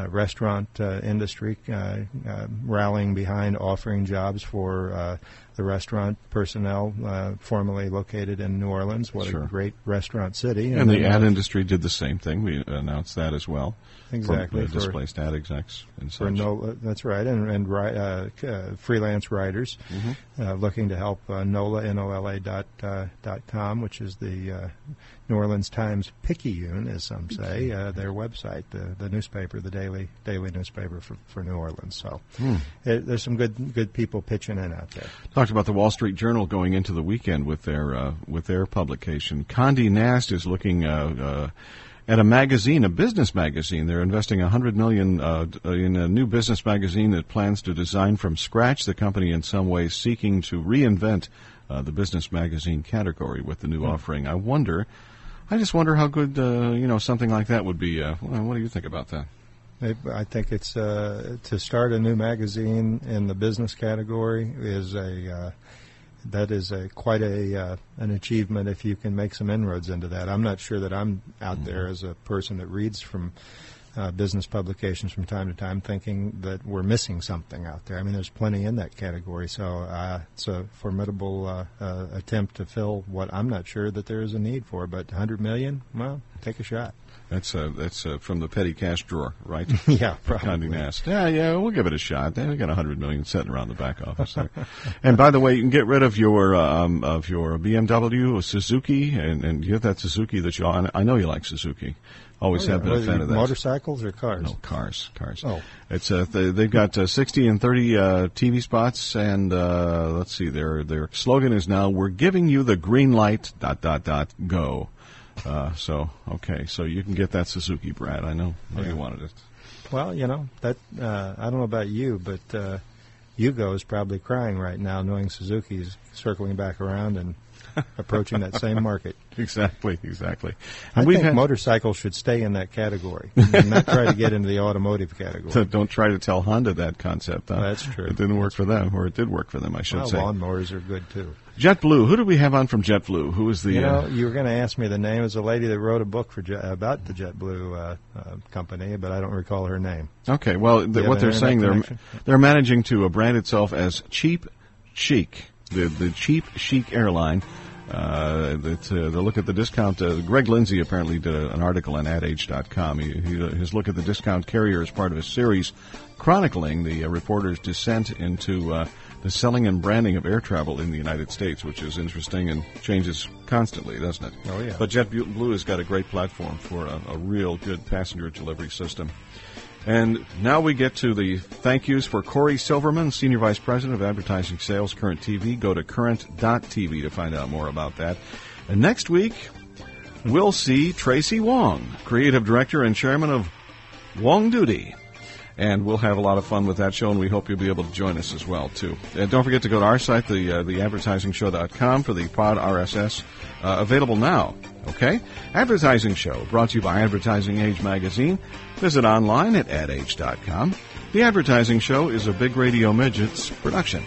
restaurant uh, industry uh, uh, rallying behind offering jobs for uh, the restaurant personnel uh, formerly located in New Orleans. What Sure. a great restaurant city! And the uh, ad industry did the same thing. We announced that as well. Exactly, For, uh, displaced ad execs and for such. NOLA, that's right, and, and uh, uh, freelance writers Mm-hmm. uh, looking to help uh, NOLA, N-O-L-A dot, uh, dot com, which is the uh, New Orleans Times Picayune, as some say, uh, their website, the, the newspaper, the daily daily newspaper for, for New Orleans. So Hmm. it, there's some good good people pitching in out there. Talked about the Wall Street Journal going into the weekend with their uh, with their publication. Condé Nast is looking uh, uh, at a magazine, a business magazine. They're investing a hundred million uh, in a new business magazine that plans to design from scratch. The company, in some ways, seeking to reinvent uh, the business magazine category with the new Hmm. offering. I wonder. I just wonder how good uh, you know something like that would be. Uh, what do you think about that? I think it's uh, to start a new magazine in the business category is a uh, that is a quite a uh, an achievement if you can make some inroads into that. I'm not sure that I'm out there as a person that reads from uh, business publications from time to time, thinking that we're missing something out there. I mean, there's plenty in that category, so uh, it's a formidable uh, uh, attempt to fill what I'm not sure that there is a need for. But 100 million, well, take a shot. That's uh, that's uh, from the petty cash drawer, right? yeah, probably. Yeah, yeah, we'll give it a shot. They got a hundred million sitting around the back office there. and by the way, you can get rid of your um, of your BMW, or Suzuki, and, and you have that Suzuki that you. I know you like Suzuki. Always Oh, have yeah. been a fan of that. Motorcycles or cars? No, cars, cars. Oh. It's uh, they, they've got uh, 60 and 30 uh, TV spots, and uh, let's see, their their slogan is now "We're giving you the green light." Dot dot dot go. Uh, so okay, so you can get that Suzuki, Brad. I know, know Yeah. you wanted it. Well, you know that uh, I don't know about you, but uh, Yugo is probably crying right now, knowing Suzuki's circling back around and approaching that same market. Exactly, exactly. I And we've think had- motorcycles should stay in that category and not try to get into the automotive category. So don't try to tell Honda that concept. Huh? That's true. It didn't work for them, or it did work for them, I should well, say. lawnmowers are good too. JetBlue. Who do we have on from JetBlue? Who is the? you know, uh, you were going to ask me the name. It's a lady that wrote a book for Jet, about the JetBlue uh, uh, company, but I don't recall her name. Okay, well, th- what they're saying they're they're managing to uh, brand itself as cheap chic, the the cheap chic airline. Uh, that uh, the look at the discount. Uh, Greg Lindsay apparently did a, an article on AdAge.com. He, he, uh, his look at the discount carrier is part of a series chronicling the uh, reporter's descent into uh, the selling and branding of air travel in the United States, which is interesting and changes constantly, doesn't it? Oh, yeah. But JetBlue has got a great platform for a, a real good passenger delivery system. And now we get to the thank yous for Corey Silverman, Senior Vice President of Advertising Sales, Current TV. Go to current.tv to find out more about that. And next week, we'll see Tracy Wong, Creative Director and Chairman of WongDoody. And we'll have a lot of fun with that show, and we hope you'll be able to join us as well, too. And don't forget to go to our site, the, uh, theadvertisingshow.com, for the pod RSS, uh, available now. Okay? Advertising Show, brought to you by Advertising Age magazine. Visit online at adage.com. The Advertising Show is a Big Radio Midgets production.